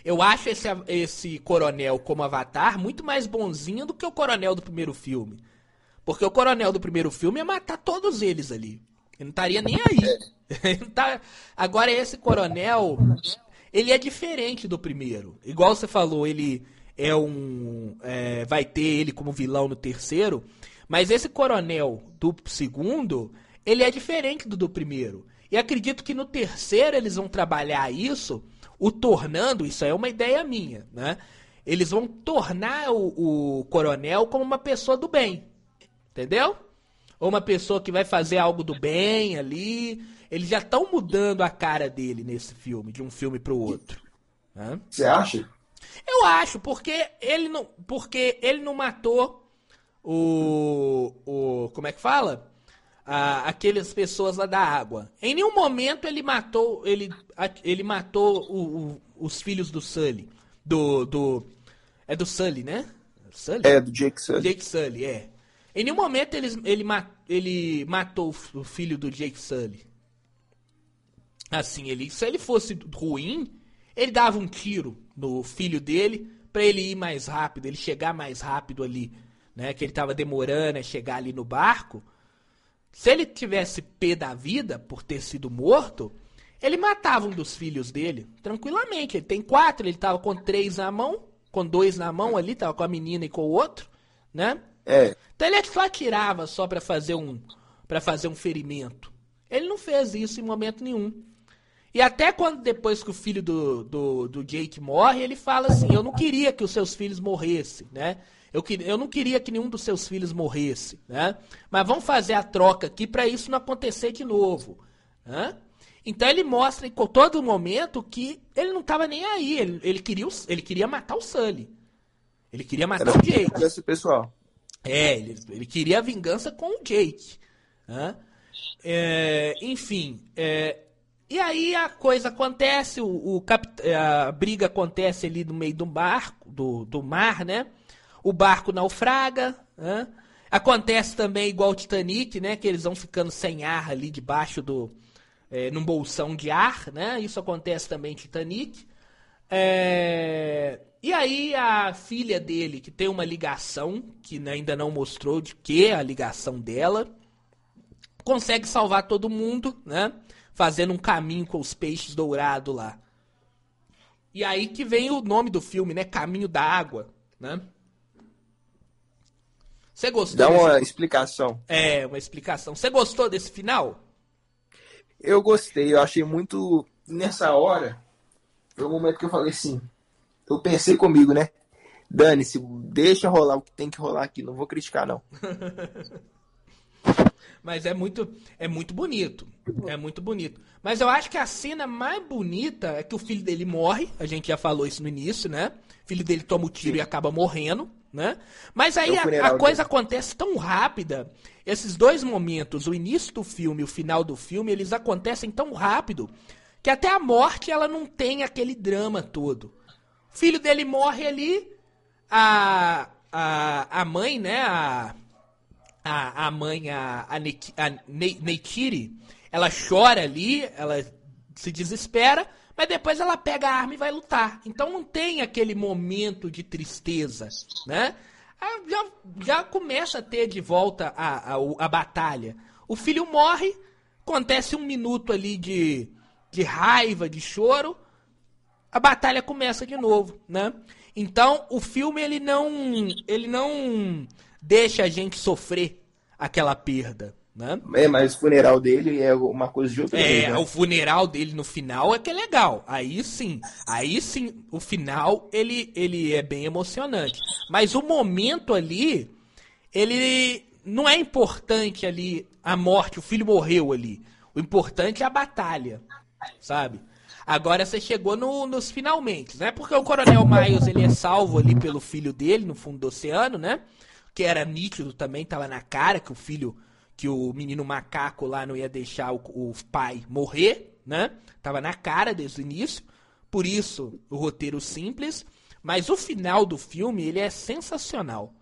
Eu acho esse, esse coronel como avatar muito mais bonzinho do que o coronel do primeiro filme. Porque o coronel do primeiro filme ia matar todos eles ali. Ele não estaria nem aí. tá... Agora esse coronel, ele é diferente do primeiro. Igual você falou, ele é um. É, vai ter ele como vilão no terceiro. Mas esse coronel do segundo, ele é diferente do do primeiro. E acredito que no terceiro eles vão trabalhar isso, o tornando, isso é uma ideia minha, né? Eles vão tornar o, o coronel como uma pessoa do bem. Entendeu? Ou uma pessoa que vai fazer algo do bem ali. Eles já estão mudando a cara dele nesse filme, de um filme para o outro. Você acha? Eu acho, porque ele não, porque ele não matou o, o como é que fala? Ah, aquelas pessoas lá da água. Em nenhum momento ele matou, ele, ele matou o, o, os filhos do Sully, do, do é do Sully, né? Sully? É do Jake Sully. Jake Sully, é. Em nenhum momento ele, ele, ele matou o filho do Jake Sully. Assim, ele, se ele fosse ruim, ele dava um tiro no filho dele para ele ir mais rápido, ele chegar mais rápido ali, né? Que ele tava demorando a chegar ali no barco. Se ele tivesse pé da vida por ter sido morto, ele matava um dos filhos dele tranquilamente. Ele tem quatro, ele tava com três na mão, com dois na mão ali, tava com a menina e com o outro, né? É. Então ele só atirava só para fazer um para fazer um ferimento. Ele não fez isso em momento nenhum. E até quando depois que o filho do, do, do Jake morre, ele fala assim: Eu não queria que os seus filhos morressem, né? Eu, que, eu não queria que nenhum dos seus filhos morresse, né? Mas vamos fazer a troca aqui para isso não acontecer de novo. Né? Então ele mostra em todo momento que ele não estava nem aí. Ele, ele, queria, ele queria matar o Sully. Ele queria matar Era o Jake. Esse pessoal. É, ele, ele queria a vingança com o Jake. Né? É, enfim, é, e aí a coisa acontece, o, o a briga acontece ali no meio do barco, do, do mar, né? O barco naufraga, né? Acontece também igual o Titanic, né? Que eles vão ficando sem ar ali debaixo do... É, num bolsão de ar, né? Isso acontece também em Titanic. É, e aí a filha dele, que tem uma ligação, que ainda não mostrou de que a ligação dela, consegue salvar todo mundo, né? Fazendo um caminho com os peixes dourados lá. E aí que vem o nome do filme, né? Caminho da Água, né? Você gostou? Dá uma desse... explicação. É, uma explicação. Você gostou desse final? Eu gostei, eu achei muito. Nessa hora, foi o momento que eu falei assim, eu pensei comigo, né? Dane-se, deixa rolar o que tem que rolar aqui, não vou criticar, não. Mas é muito, é muito bonito. É muito bonito. Mas eu acho que a cena mais bonita é que o filho dele morre. A gente já falou isso no início, né? O filho dele toma o tiro Sim. e acaba morrendo, né? Mas aí é a, a, coisa acontece tão rápida. Esses dois momentos, o início do filme e o final do filme, eles acontecem tão rápido que até a morte ela não tem aquele drama todo filho dele morre ali, a, a, a mãe, né, a, a, a mãe, a, a, Neikiri, ela chora ali, ela se desespera, mas depois ela pega a arma e vai lutar. Então não tem aquele momento de tristeza, né? Ah, já, já começa a ter de volta a, a, a batalha. O filho morre, acontece um minuto ali de, de raiva, de choro, a batalha começa de novo, né? Então, o filme ele não ele não deixa a gente sofrer aquela perda, né? É, mas o funeral dele é uma coisa de outra É, vez, né? o funeral dele no final é que é legal. Aí sim, aí sim, o final ele ele é bem emocionante. Mas o momento ali, ele não é importante ali a morte, o filho morreu ali. O importante é a batalha, sabe? Agora você chegou no, nos finalmente, né? Porque o Coronel Miles ele é salvo ali pelo filho dele no fundo do oceano, né? Que era nítido também, tava na cara que o filho, que o menino macaco lá não ia deixar o, o pai morrer, né? Tava na cara desde o início. Por isso, o roteiro simples. Mas o final do filme, ele é sensacional.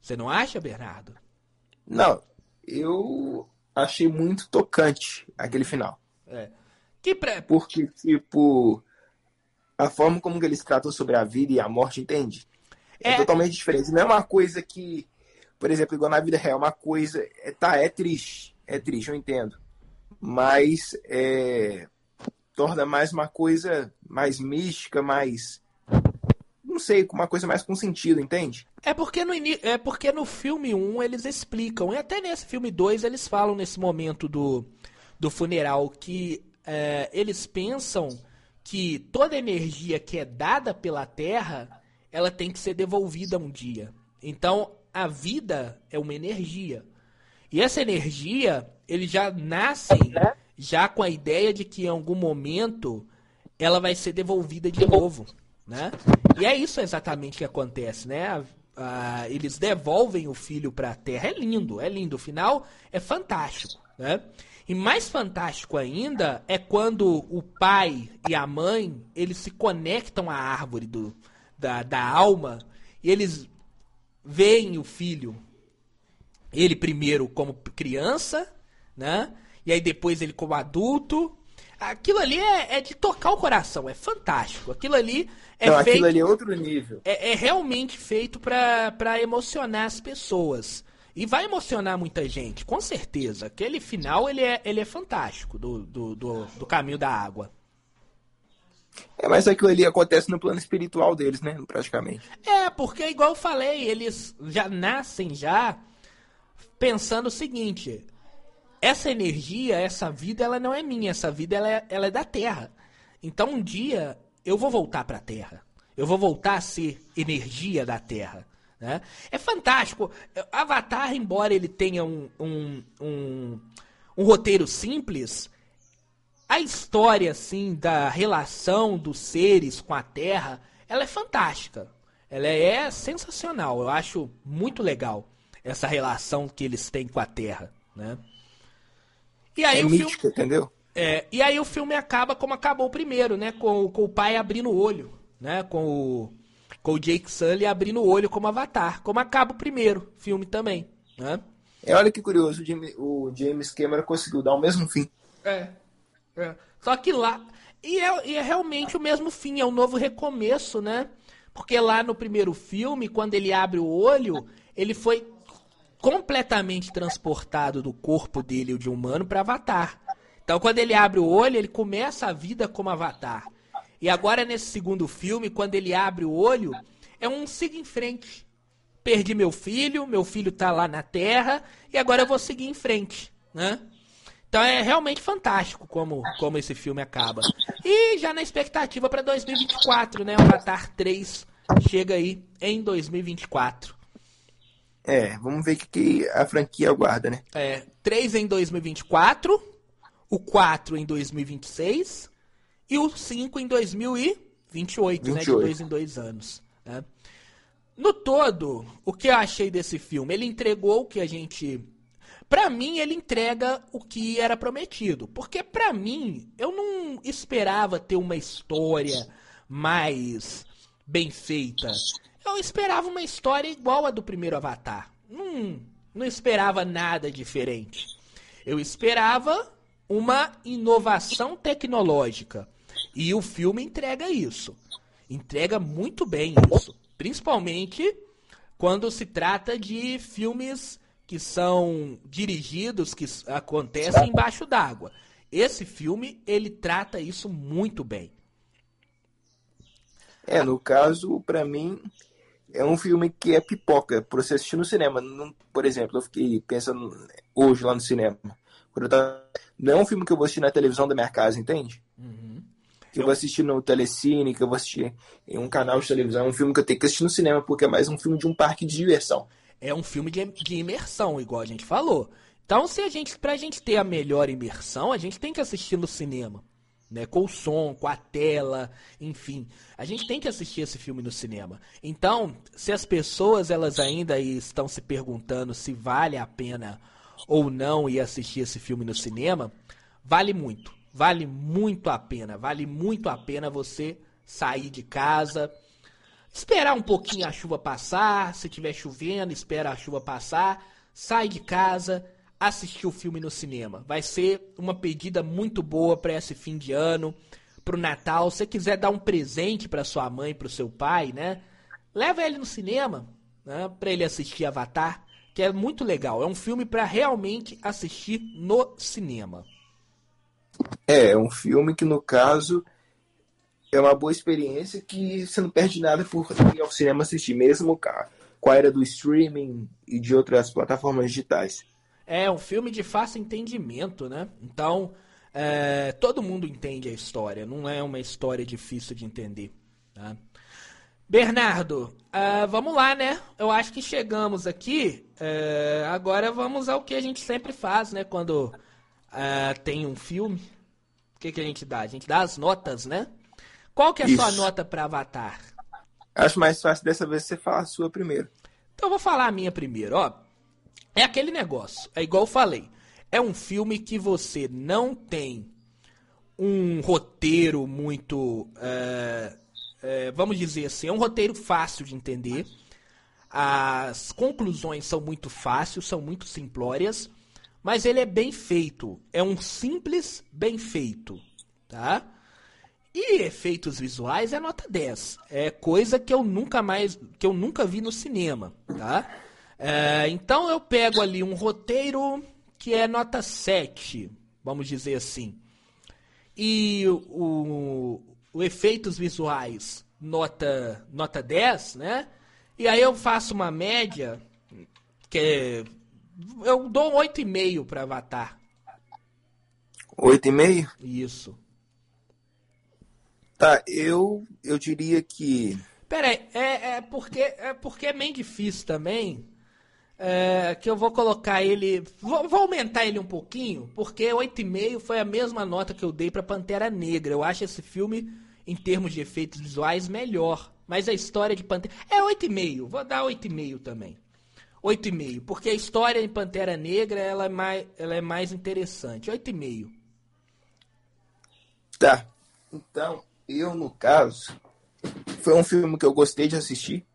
Você não acha, Bernardo? Não, eu achei muito tocante aquele final. É. Que pré... Porque, tipo, a forma como eles tratam sobre a vida e a morte, entende? É, é totalmente diferente. Não é uma coisa que, por exemplo, igual na vida real, uma coisa. É, tá, é triste. É triste, eu entendo. Mas é, torna mais uma coisa mais mística, mais. Não sei, uma coisa mais com sentido, entende? É porque no, é porque no filme 1 eles explicam, e até nesse filme 2 eles falam nesse momento do, do funeral que é, eles pensam que toda energia que é dada pela Terra ela tem que ser devolvida um dia. Então, a vida é uma energia. E essa energia, eles já nascem já com a ideia de que em algum momento ela vai ser devolvida de novo, né? E é isso exatamente que acontece, né? Ah, eles devolvem o filho para a Terra. É lindo, é lindo. O final é fantástico, né? E mais fantástico ainda é quando o pai e a mãe eles se conectam à árvore do, da, da alma, e eles veem o filho, ele primeiro como criança, né? E aí depois ele como adulto. Aquilo ali é, é de tocar o coração, é fantástico. Aquilo ali é Não, feito. Aquilo ali é outro nível. É, é realmente feito para emocionar as pessoas. E vai emocionar muita gente, com certeza. Aquele final ele é, ele é fantástico do, do, do, do caminho da água. É, mas aquilo ali acontece no plano espiritual deles, né? Praticamente. É, porque igual eu falei, eles já nascem já pensando o seguinte: essa energia, essa vida, ela não é minha, essa vida ela é, ela é da Terra. Então um dia eu vou voltar para a Terra. Eu vou voltar a ser energia da Terra. Né? É fantástico. Avatar, embora ele tenha um, um, um, um roteiro simples, a história, assim, da relação dos seres com a Terra, ela é fantástica. Ela é sensacional. Eu acho muito legal essa relação que eles têm com a Terra, né? E aí é o mítico, filme... entendeu? É, e aí o filme acaba como acabou o primeiro, né? Com, com o pai abrindo o olho, né? Com o, com o Jake Sully abrindo o olho como Avatar. Como acaba o primeiro filme também, né? É, olha que curioso, o James Cameron conseguiu dar o mesmo fim. É, é. Só que lá. E é, e é realmente o mesmo fim, é um novo recomeço, né? Porque lá no primeiro filme, quando ele abre o olho, ele foi completamente transportado do corpo dele, de humano, para Avatar. Então, quando ele abre o olho, ele começa a vida como Avatar. E agora, nesse segundo filme, quando ele abre o olho, é um siga em frente. Perdi meu filho, meu filho tá lá na Terra, e agora eu vou seguir em frente, né? Então é realmente fantástico como, como esse filme acaba. E já na expectativa para 2024, né? O Avatar 3 chega aí em 2024. É, vamos ver o que, que a franquia aguarda, né? É, 3 em 2024, o 4 em 2026 e o 5 em 2028, 28. né? De dois em dois anos. Né? No todo, o que eu achei desse filme? Ele entregou o que a gente para mim ele entrega o que era prometido, porque para mim eu não esperava ter uma história mais bem feita. Eu esperava uma história igual a do primeiro Avatar. Não, não esperava nada diferente. Eu esperava uma inovação tecnológica. E o filme entrega isso. Entrega muito bem isso. Principalmente quando se trata de filmes que são dirigidos, que acontecem embaixo d'água. Esse filme, ele trata isso muito bem. É, no caso, para mim, é um filme que é pipoca para você assistir no cinema. Não, por exemplo, eu fiquei pensando hoje lá no cinema. Não é um filme que eu vou assistir na televisão da minha casa, entende? Uhum. Que eu vou assistir no Telecine, que eu vou assistir em um canal de televisão. É um filme que eu tenho que assistir no cinema, porque é mais um filme de um parque de diversão é um filme de, de imersão, igual a gente falou. Então, se a gente, pra gente ter a melhor imersão, a gente tem que assistir no cinema. Né, com o som, com a tela, enfim. A gente tem que assistir esse filme no cinema. Então, se as pessoas elas ainda estão se perguntando se vale a pena ou não ir assistir esse filme no cinema, vale muito. Vale muito a pena. Vale muito a pena você sair de casa, esperar um pouquinho a chuva passar, se tiver chovendo, espera a chuva passar, sai de casa, assistir o filme no cinema. Vai ser uma pedida muito boa para esse fim de ano, pro Natal. Se você quiser dar um presente para sua mãe, para o seu pai, né? Leva ele no cinema, né, para ele assistir Avatar, que é muito legal. É um filme para realmente assistir no cinema. É, é um filme que no caso é uma boa experiência que você não perde nada por ir ao cinema assistir, mesmo com a era do streaming e de outras plataformas digitais. É um filme de fácil entendimento, né? Então, é, todo mundo entende a história, não é uma história difícil de entender. Tá? Bernardo, uh, vamos lá, né? Eu acho que chegamos aqui. Uh, agora vamos ao que a gente sempre faz, né? Quando uh, tem um filme. O que, que a gente dá? A gente dá as notas, né? Qual que é a Isso. sua nota para Avatar? Acho mais fácil dessa vez você falar a sua primeiro. Então eu vou falar a minha primeiro, ó. É aquele negócio, é igual eu falei. É um filme que você não tem um roteiro muito. É, é, vamos dizer assim, é um roteiro fácil de entender. As conclusões são muito fáceis, são muito simplórias, mas ele é bem feito. É um simples bem feito, tá? E efeitos visuais é nota 10. É coisa que eu nunca mais, que eu nunca vi no cinema, tá? É, então eu pego ali um roteiro que é nota 7, vamos dizer assim. E o, o efeitos visuais nota nota 10, né? E aí eu faço uma média que é, eu dou um 8,5 para Avatar. 8,5? Isso. Tá, eu eu diria que Pera aí, é, é porque é porque é bem difícil também é, que eu vou colocar ele. Vou, vou, aumentar ele um pouquinho, porque 8,5 foi a mesma nota que eu dei para Pantera Negra. Eu acho esse filme, em termos de efeitos visuais, melhor. Mas a história de Pantera. É 8,5, vou dar 8,5 também. 8,5, porque a história em Pantera Negra ela é mais, ela é mais interessante. 8,5. Tá. Então, eu, no caso, foi um filme que eu gostei de assistir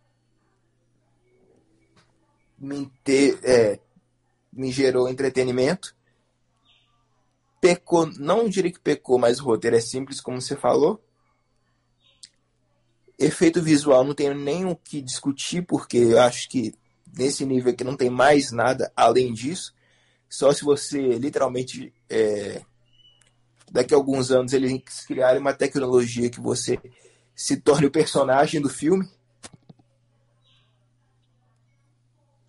me, ter, é, me gerou entretenimento. Pecou, não diria que pecou, mas o roteiro é simples, como você falou. Efeito visual não tenho nem o que discutir, porque eu acho que nesse nível aqui não tem mais nada além disso. Só se você literalmente é, daqui a alguns anos eles criarem uma tecnologia que você se torne o personagem do filme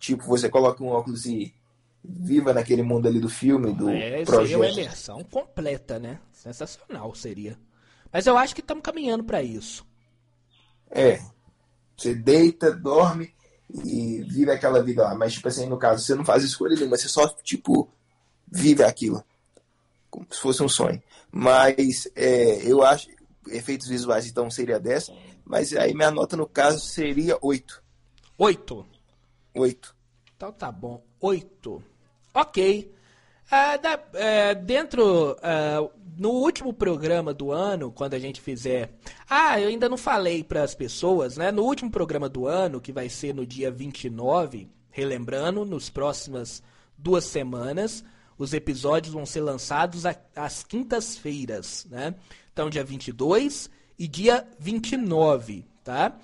Tipo, você coloca um óculos e viva naquele mundo ali do filme, do é, projeto. Seria uma imersão completa, né? Sensacional seria. Mas eu acho que estamos caminhando para isso. É. Você deita, dorme e vive aquela vida lá. Mas, tipo assim, no caso, você não faz escolha nenhuma, você só, tipo, vive aquilo. Como se fosse um sonho. Mas é, eu acho. Efeitos visuais, então, seria 10. Mas aí minha nota, no caso, seria 8. 8? Oito. Então tá bom. Oito. Ok. É, da, é, dentro. É, no último programa do ano, quando a gente fizer. Ah, eu ainda não falei para as pessoas, né? No último programa do ano, que vai ser no dia 29, relembrando, nos próximas duas semanas, os episódios vão ser lançados às quintas-feiras, né? Então, dia 22 e dia 29, tá?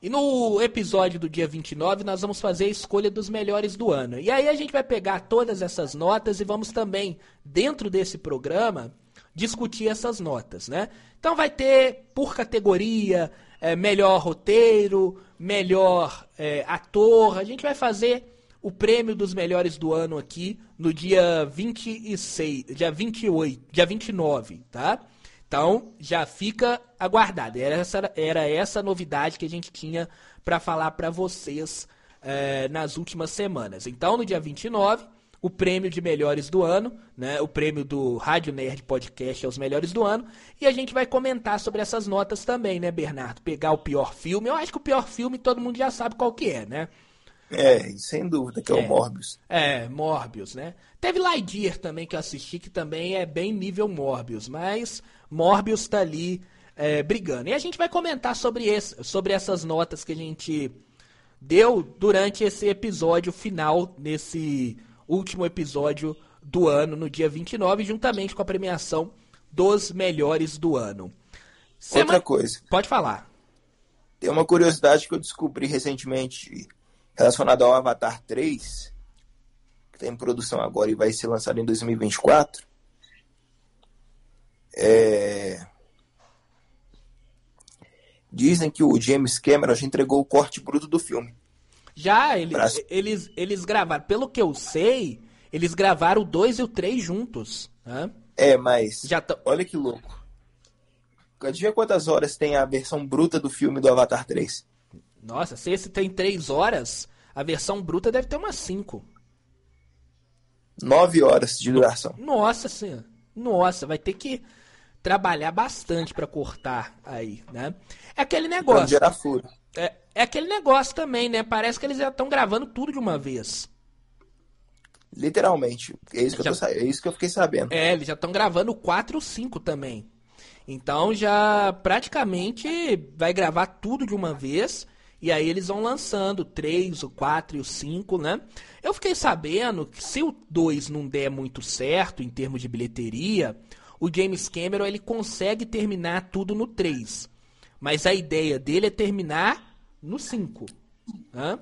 E no episódio do dia 29, nós vamos fazer a escolha dos melhores do ano. E aí a gente vai pegar todas essas notas e vamos também, dentro desse programa, discutir essas notas, né? Então vai ter, por categoria, é, melhor roteiro, melhor é, ator. A gente vai fazer o prêmio dos melhores do ano aqui no dia 26, dia 28, dia 29, tá? Então, já fica aguardado. Era essa, era essa novidade que a gente tinha para falar para vocês é, nas últimas semanas. Então, no dia 29, o prêmio de melhores do ano, né? O prêmio do Rádio Nerd Podcast aos melhores do ano. E a gente vai comentar sobre essas notas também, né, Bernardo? Pegar o pior filme. Eu acho que o pior filme todo mundo já sabe qual que é, né? É, sem dúvida, que é, é o Morbius. É, Morbius, né? Teve Lightyear também que eu assisti, que também é bem nível Morbius, mas Morbius tá ali é, brigando. E a gente vai comentar sobre, esse, sobre essas notas que a gente deu durante esse episódio final, nesse último episódio do ano, no dia 29, juntamente com a premiação dos melhores do ano. Outra coisa. Pode falar. Tem uma curiosidade que eu descobri recentemente relacionada ao Avatar 3, que está em produção agora e vai ser lançado em 2024. É... Dizem que o James Cameron já entregou o corte bruto do filme. Já, eles, pra... eles, eles gravaram. Pelo que eu sei, eles gravaram o 2 e o 3 juntos. Né? É, mas. Já t... Olha que louco. Adivinha quantas horas tem a versão bruta do filme do Avatar 3? Nossa, se esse tem 3 horas, a versão bruta deve ter umas 5. 9 horas de duração. Nossa senhora. Nossa, vai ter que trabalhar bastante para cortar aí, né? É aquele negócio. Pra gerar furo. É, é aquele negócio também, né? Parece que eles já estão gravando tudo de uma vez. Literalmente. É isso que, já... eu, tô, é isso que eu fiquei sabendo. É, eles já estão gravando o 4 e o 5 também. Então já praticamente vai gravar tudo de uma vez. E aí eles vão lançando 3, o 4 e o 5, né? Eu fiquei sabendo que se o 2 não der muito certo em termos de bilheteria, o James Cameron ele consegue terminar tudo no 3. Mas a ideia dele é terminar no 5. Né?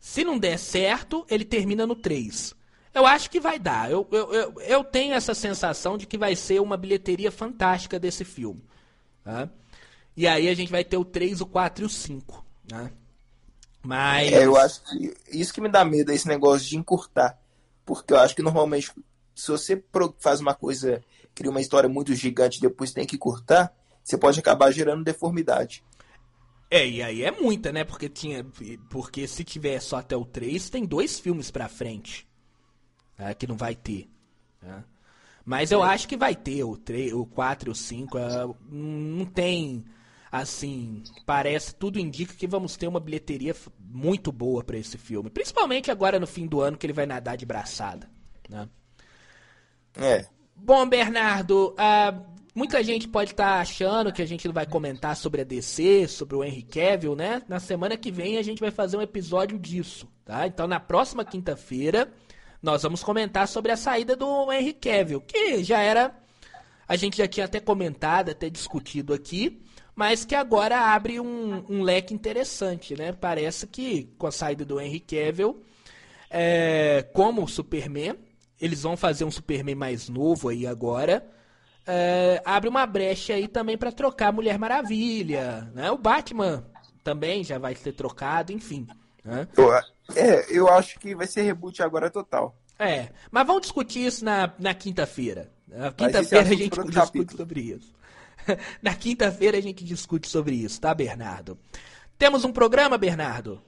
Se não der certo, ele termina no 3. Eu acho que vai dar. Eu, eu, eu, eu, tenho essa sensação de que vai ser uma bilheteria fantástica desse filme. Tá? E aí a gente vai ter o 3, o 4 e o 5. Né? Mas. É, eu acho que isso que me dá medo é esse negócio de encurtar. Porque eu acho que normalmente, se você faz uma coisa cria uma história muito gigante e depois tem que cortar, você pode acabar gerando deformidade. É, e aí é muita, né? Porque tinha. Porque se tiver só até o 3, tem dois filmes pra frente. Né? Que não vai ter. Né? Mas eu é. acho que vai ter o 3, o 4 e o 5. É, não tem. Assim, parece, tudo indica que vamos ter uma bilheteria muito boa para esse filme. Principalmente agora no fim do ano que ele vai nadar de braçada. Né? É. Bom, Bernardo, uh, muita gente pode estar tá achando que a gente não vai comentar sobre a DC, sobre o Henry Cavill, né? Na semana que vem a gente vai fazer um episódio disso, tá? Então na próxima quinta-feira nós vamos comentar sobre a saída do Henry Cavill, que já era a gente já tinha até comentado, até discutido aqui, mas que agora abre um, um leque interessante, né? Parece que com a saída do Henry Cavill, é, como Superman, eles vão fazer um Superman mais novo aí agora. É, abre uma brecha aí também para trocar Mulher Maravilha, né? O Batman também já vai ser trocado, enfim. Né? É, eu acho que vai ser reboot agora total. É, mas vamos discutir isso na, na quinta-feira. Na quinta-feira a gente discute capítulo. sobre isso. na quinta-feira a gente discute sobre isso, tá, Bernardo? Temos um programa, Bernardo?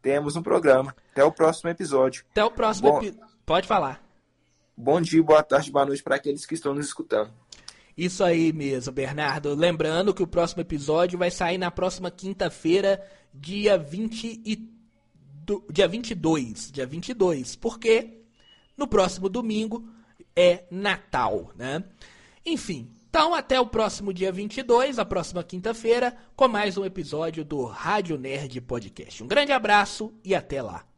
Temos um programa. Até o próximo episódio. Até o próximo episódio. Pode falar. Bom dia, boa tarde, boa noite para aqueles que estão nos escutando. Isso aí mesmo, Bernardo. Lembrando que o próximo episódio vai sair na próxima quinta-feira, dia 20 e do, dia 22, dia 22, porque no próximo domingo é Natal, né? Enfim, então até o próximo dia 22, a próxima quinta-feira, com mais um episódio do Rádio Nerd Podcast. Um grande abraço e até lá.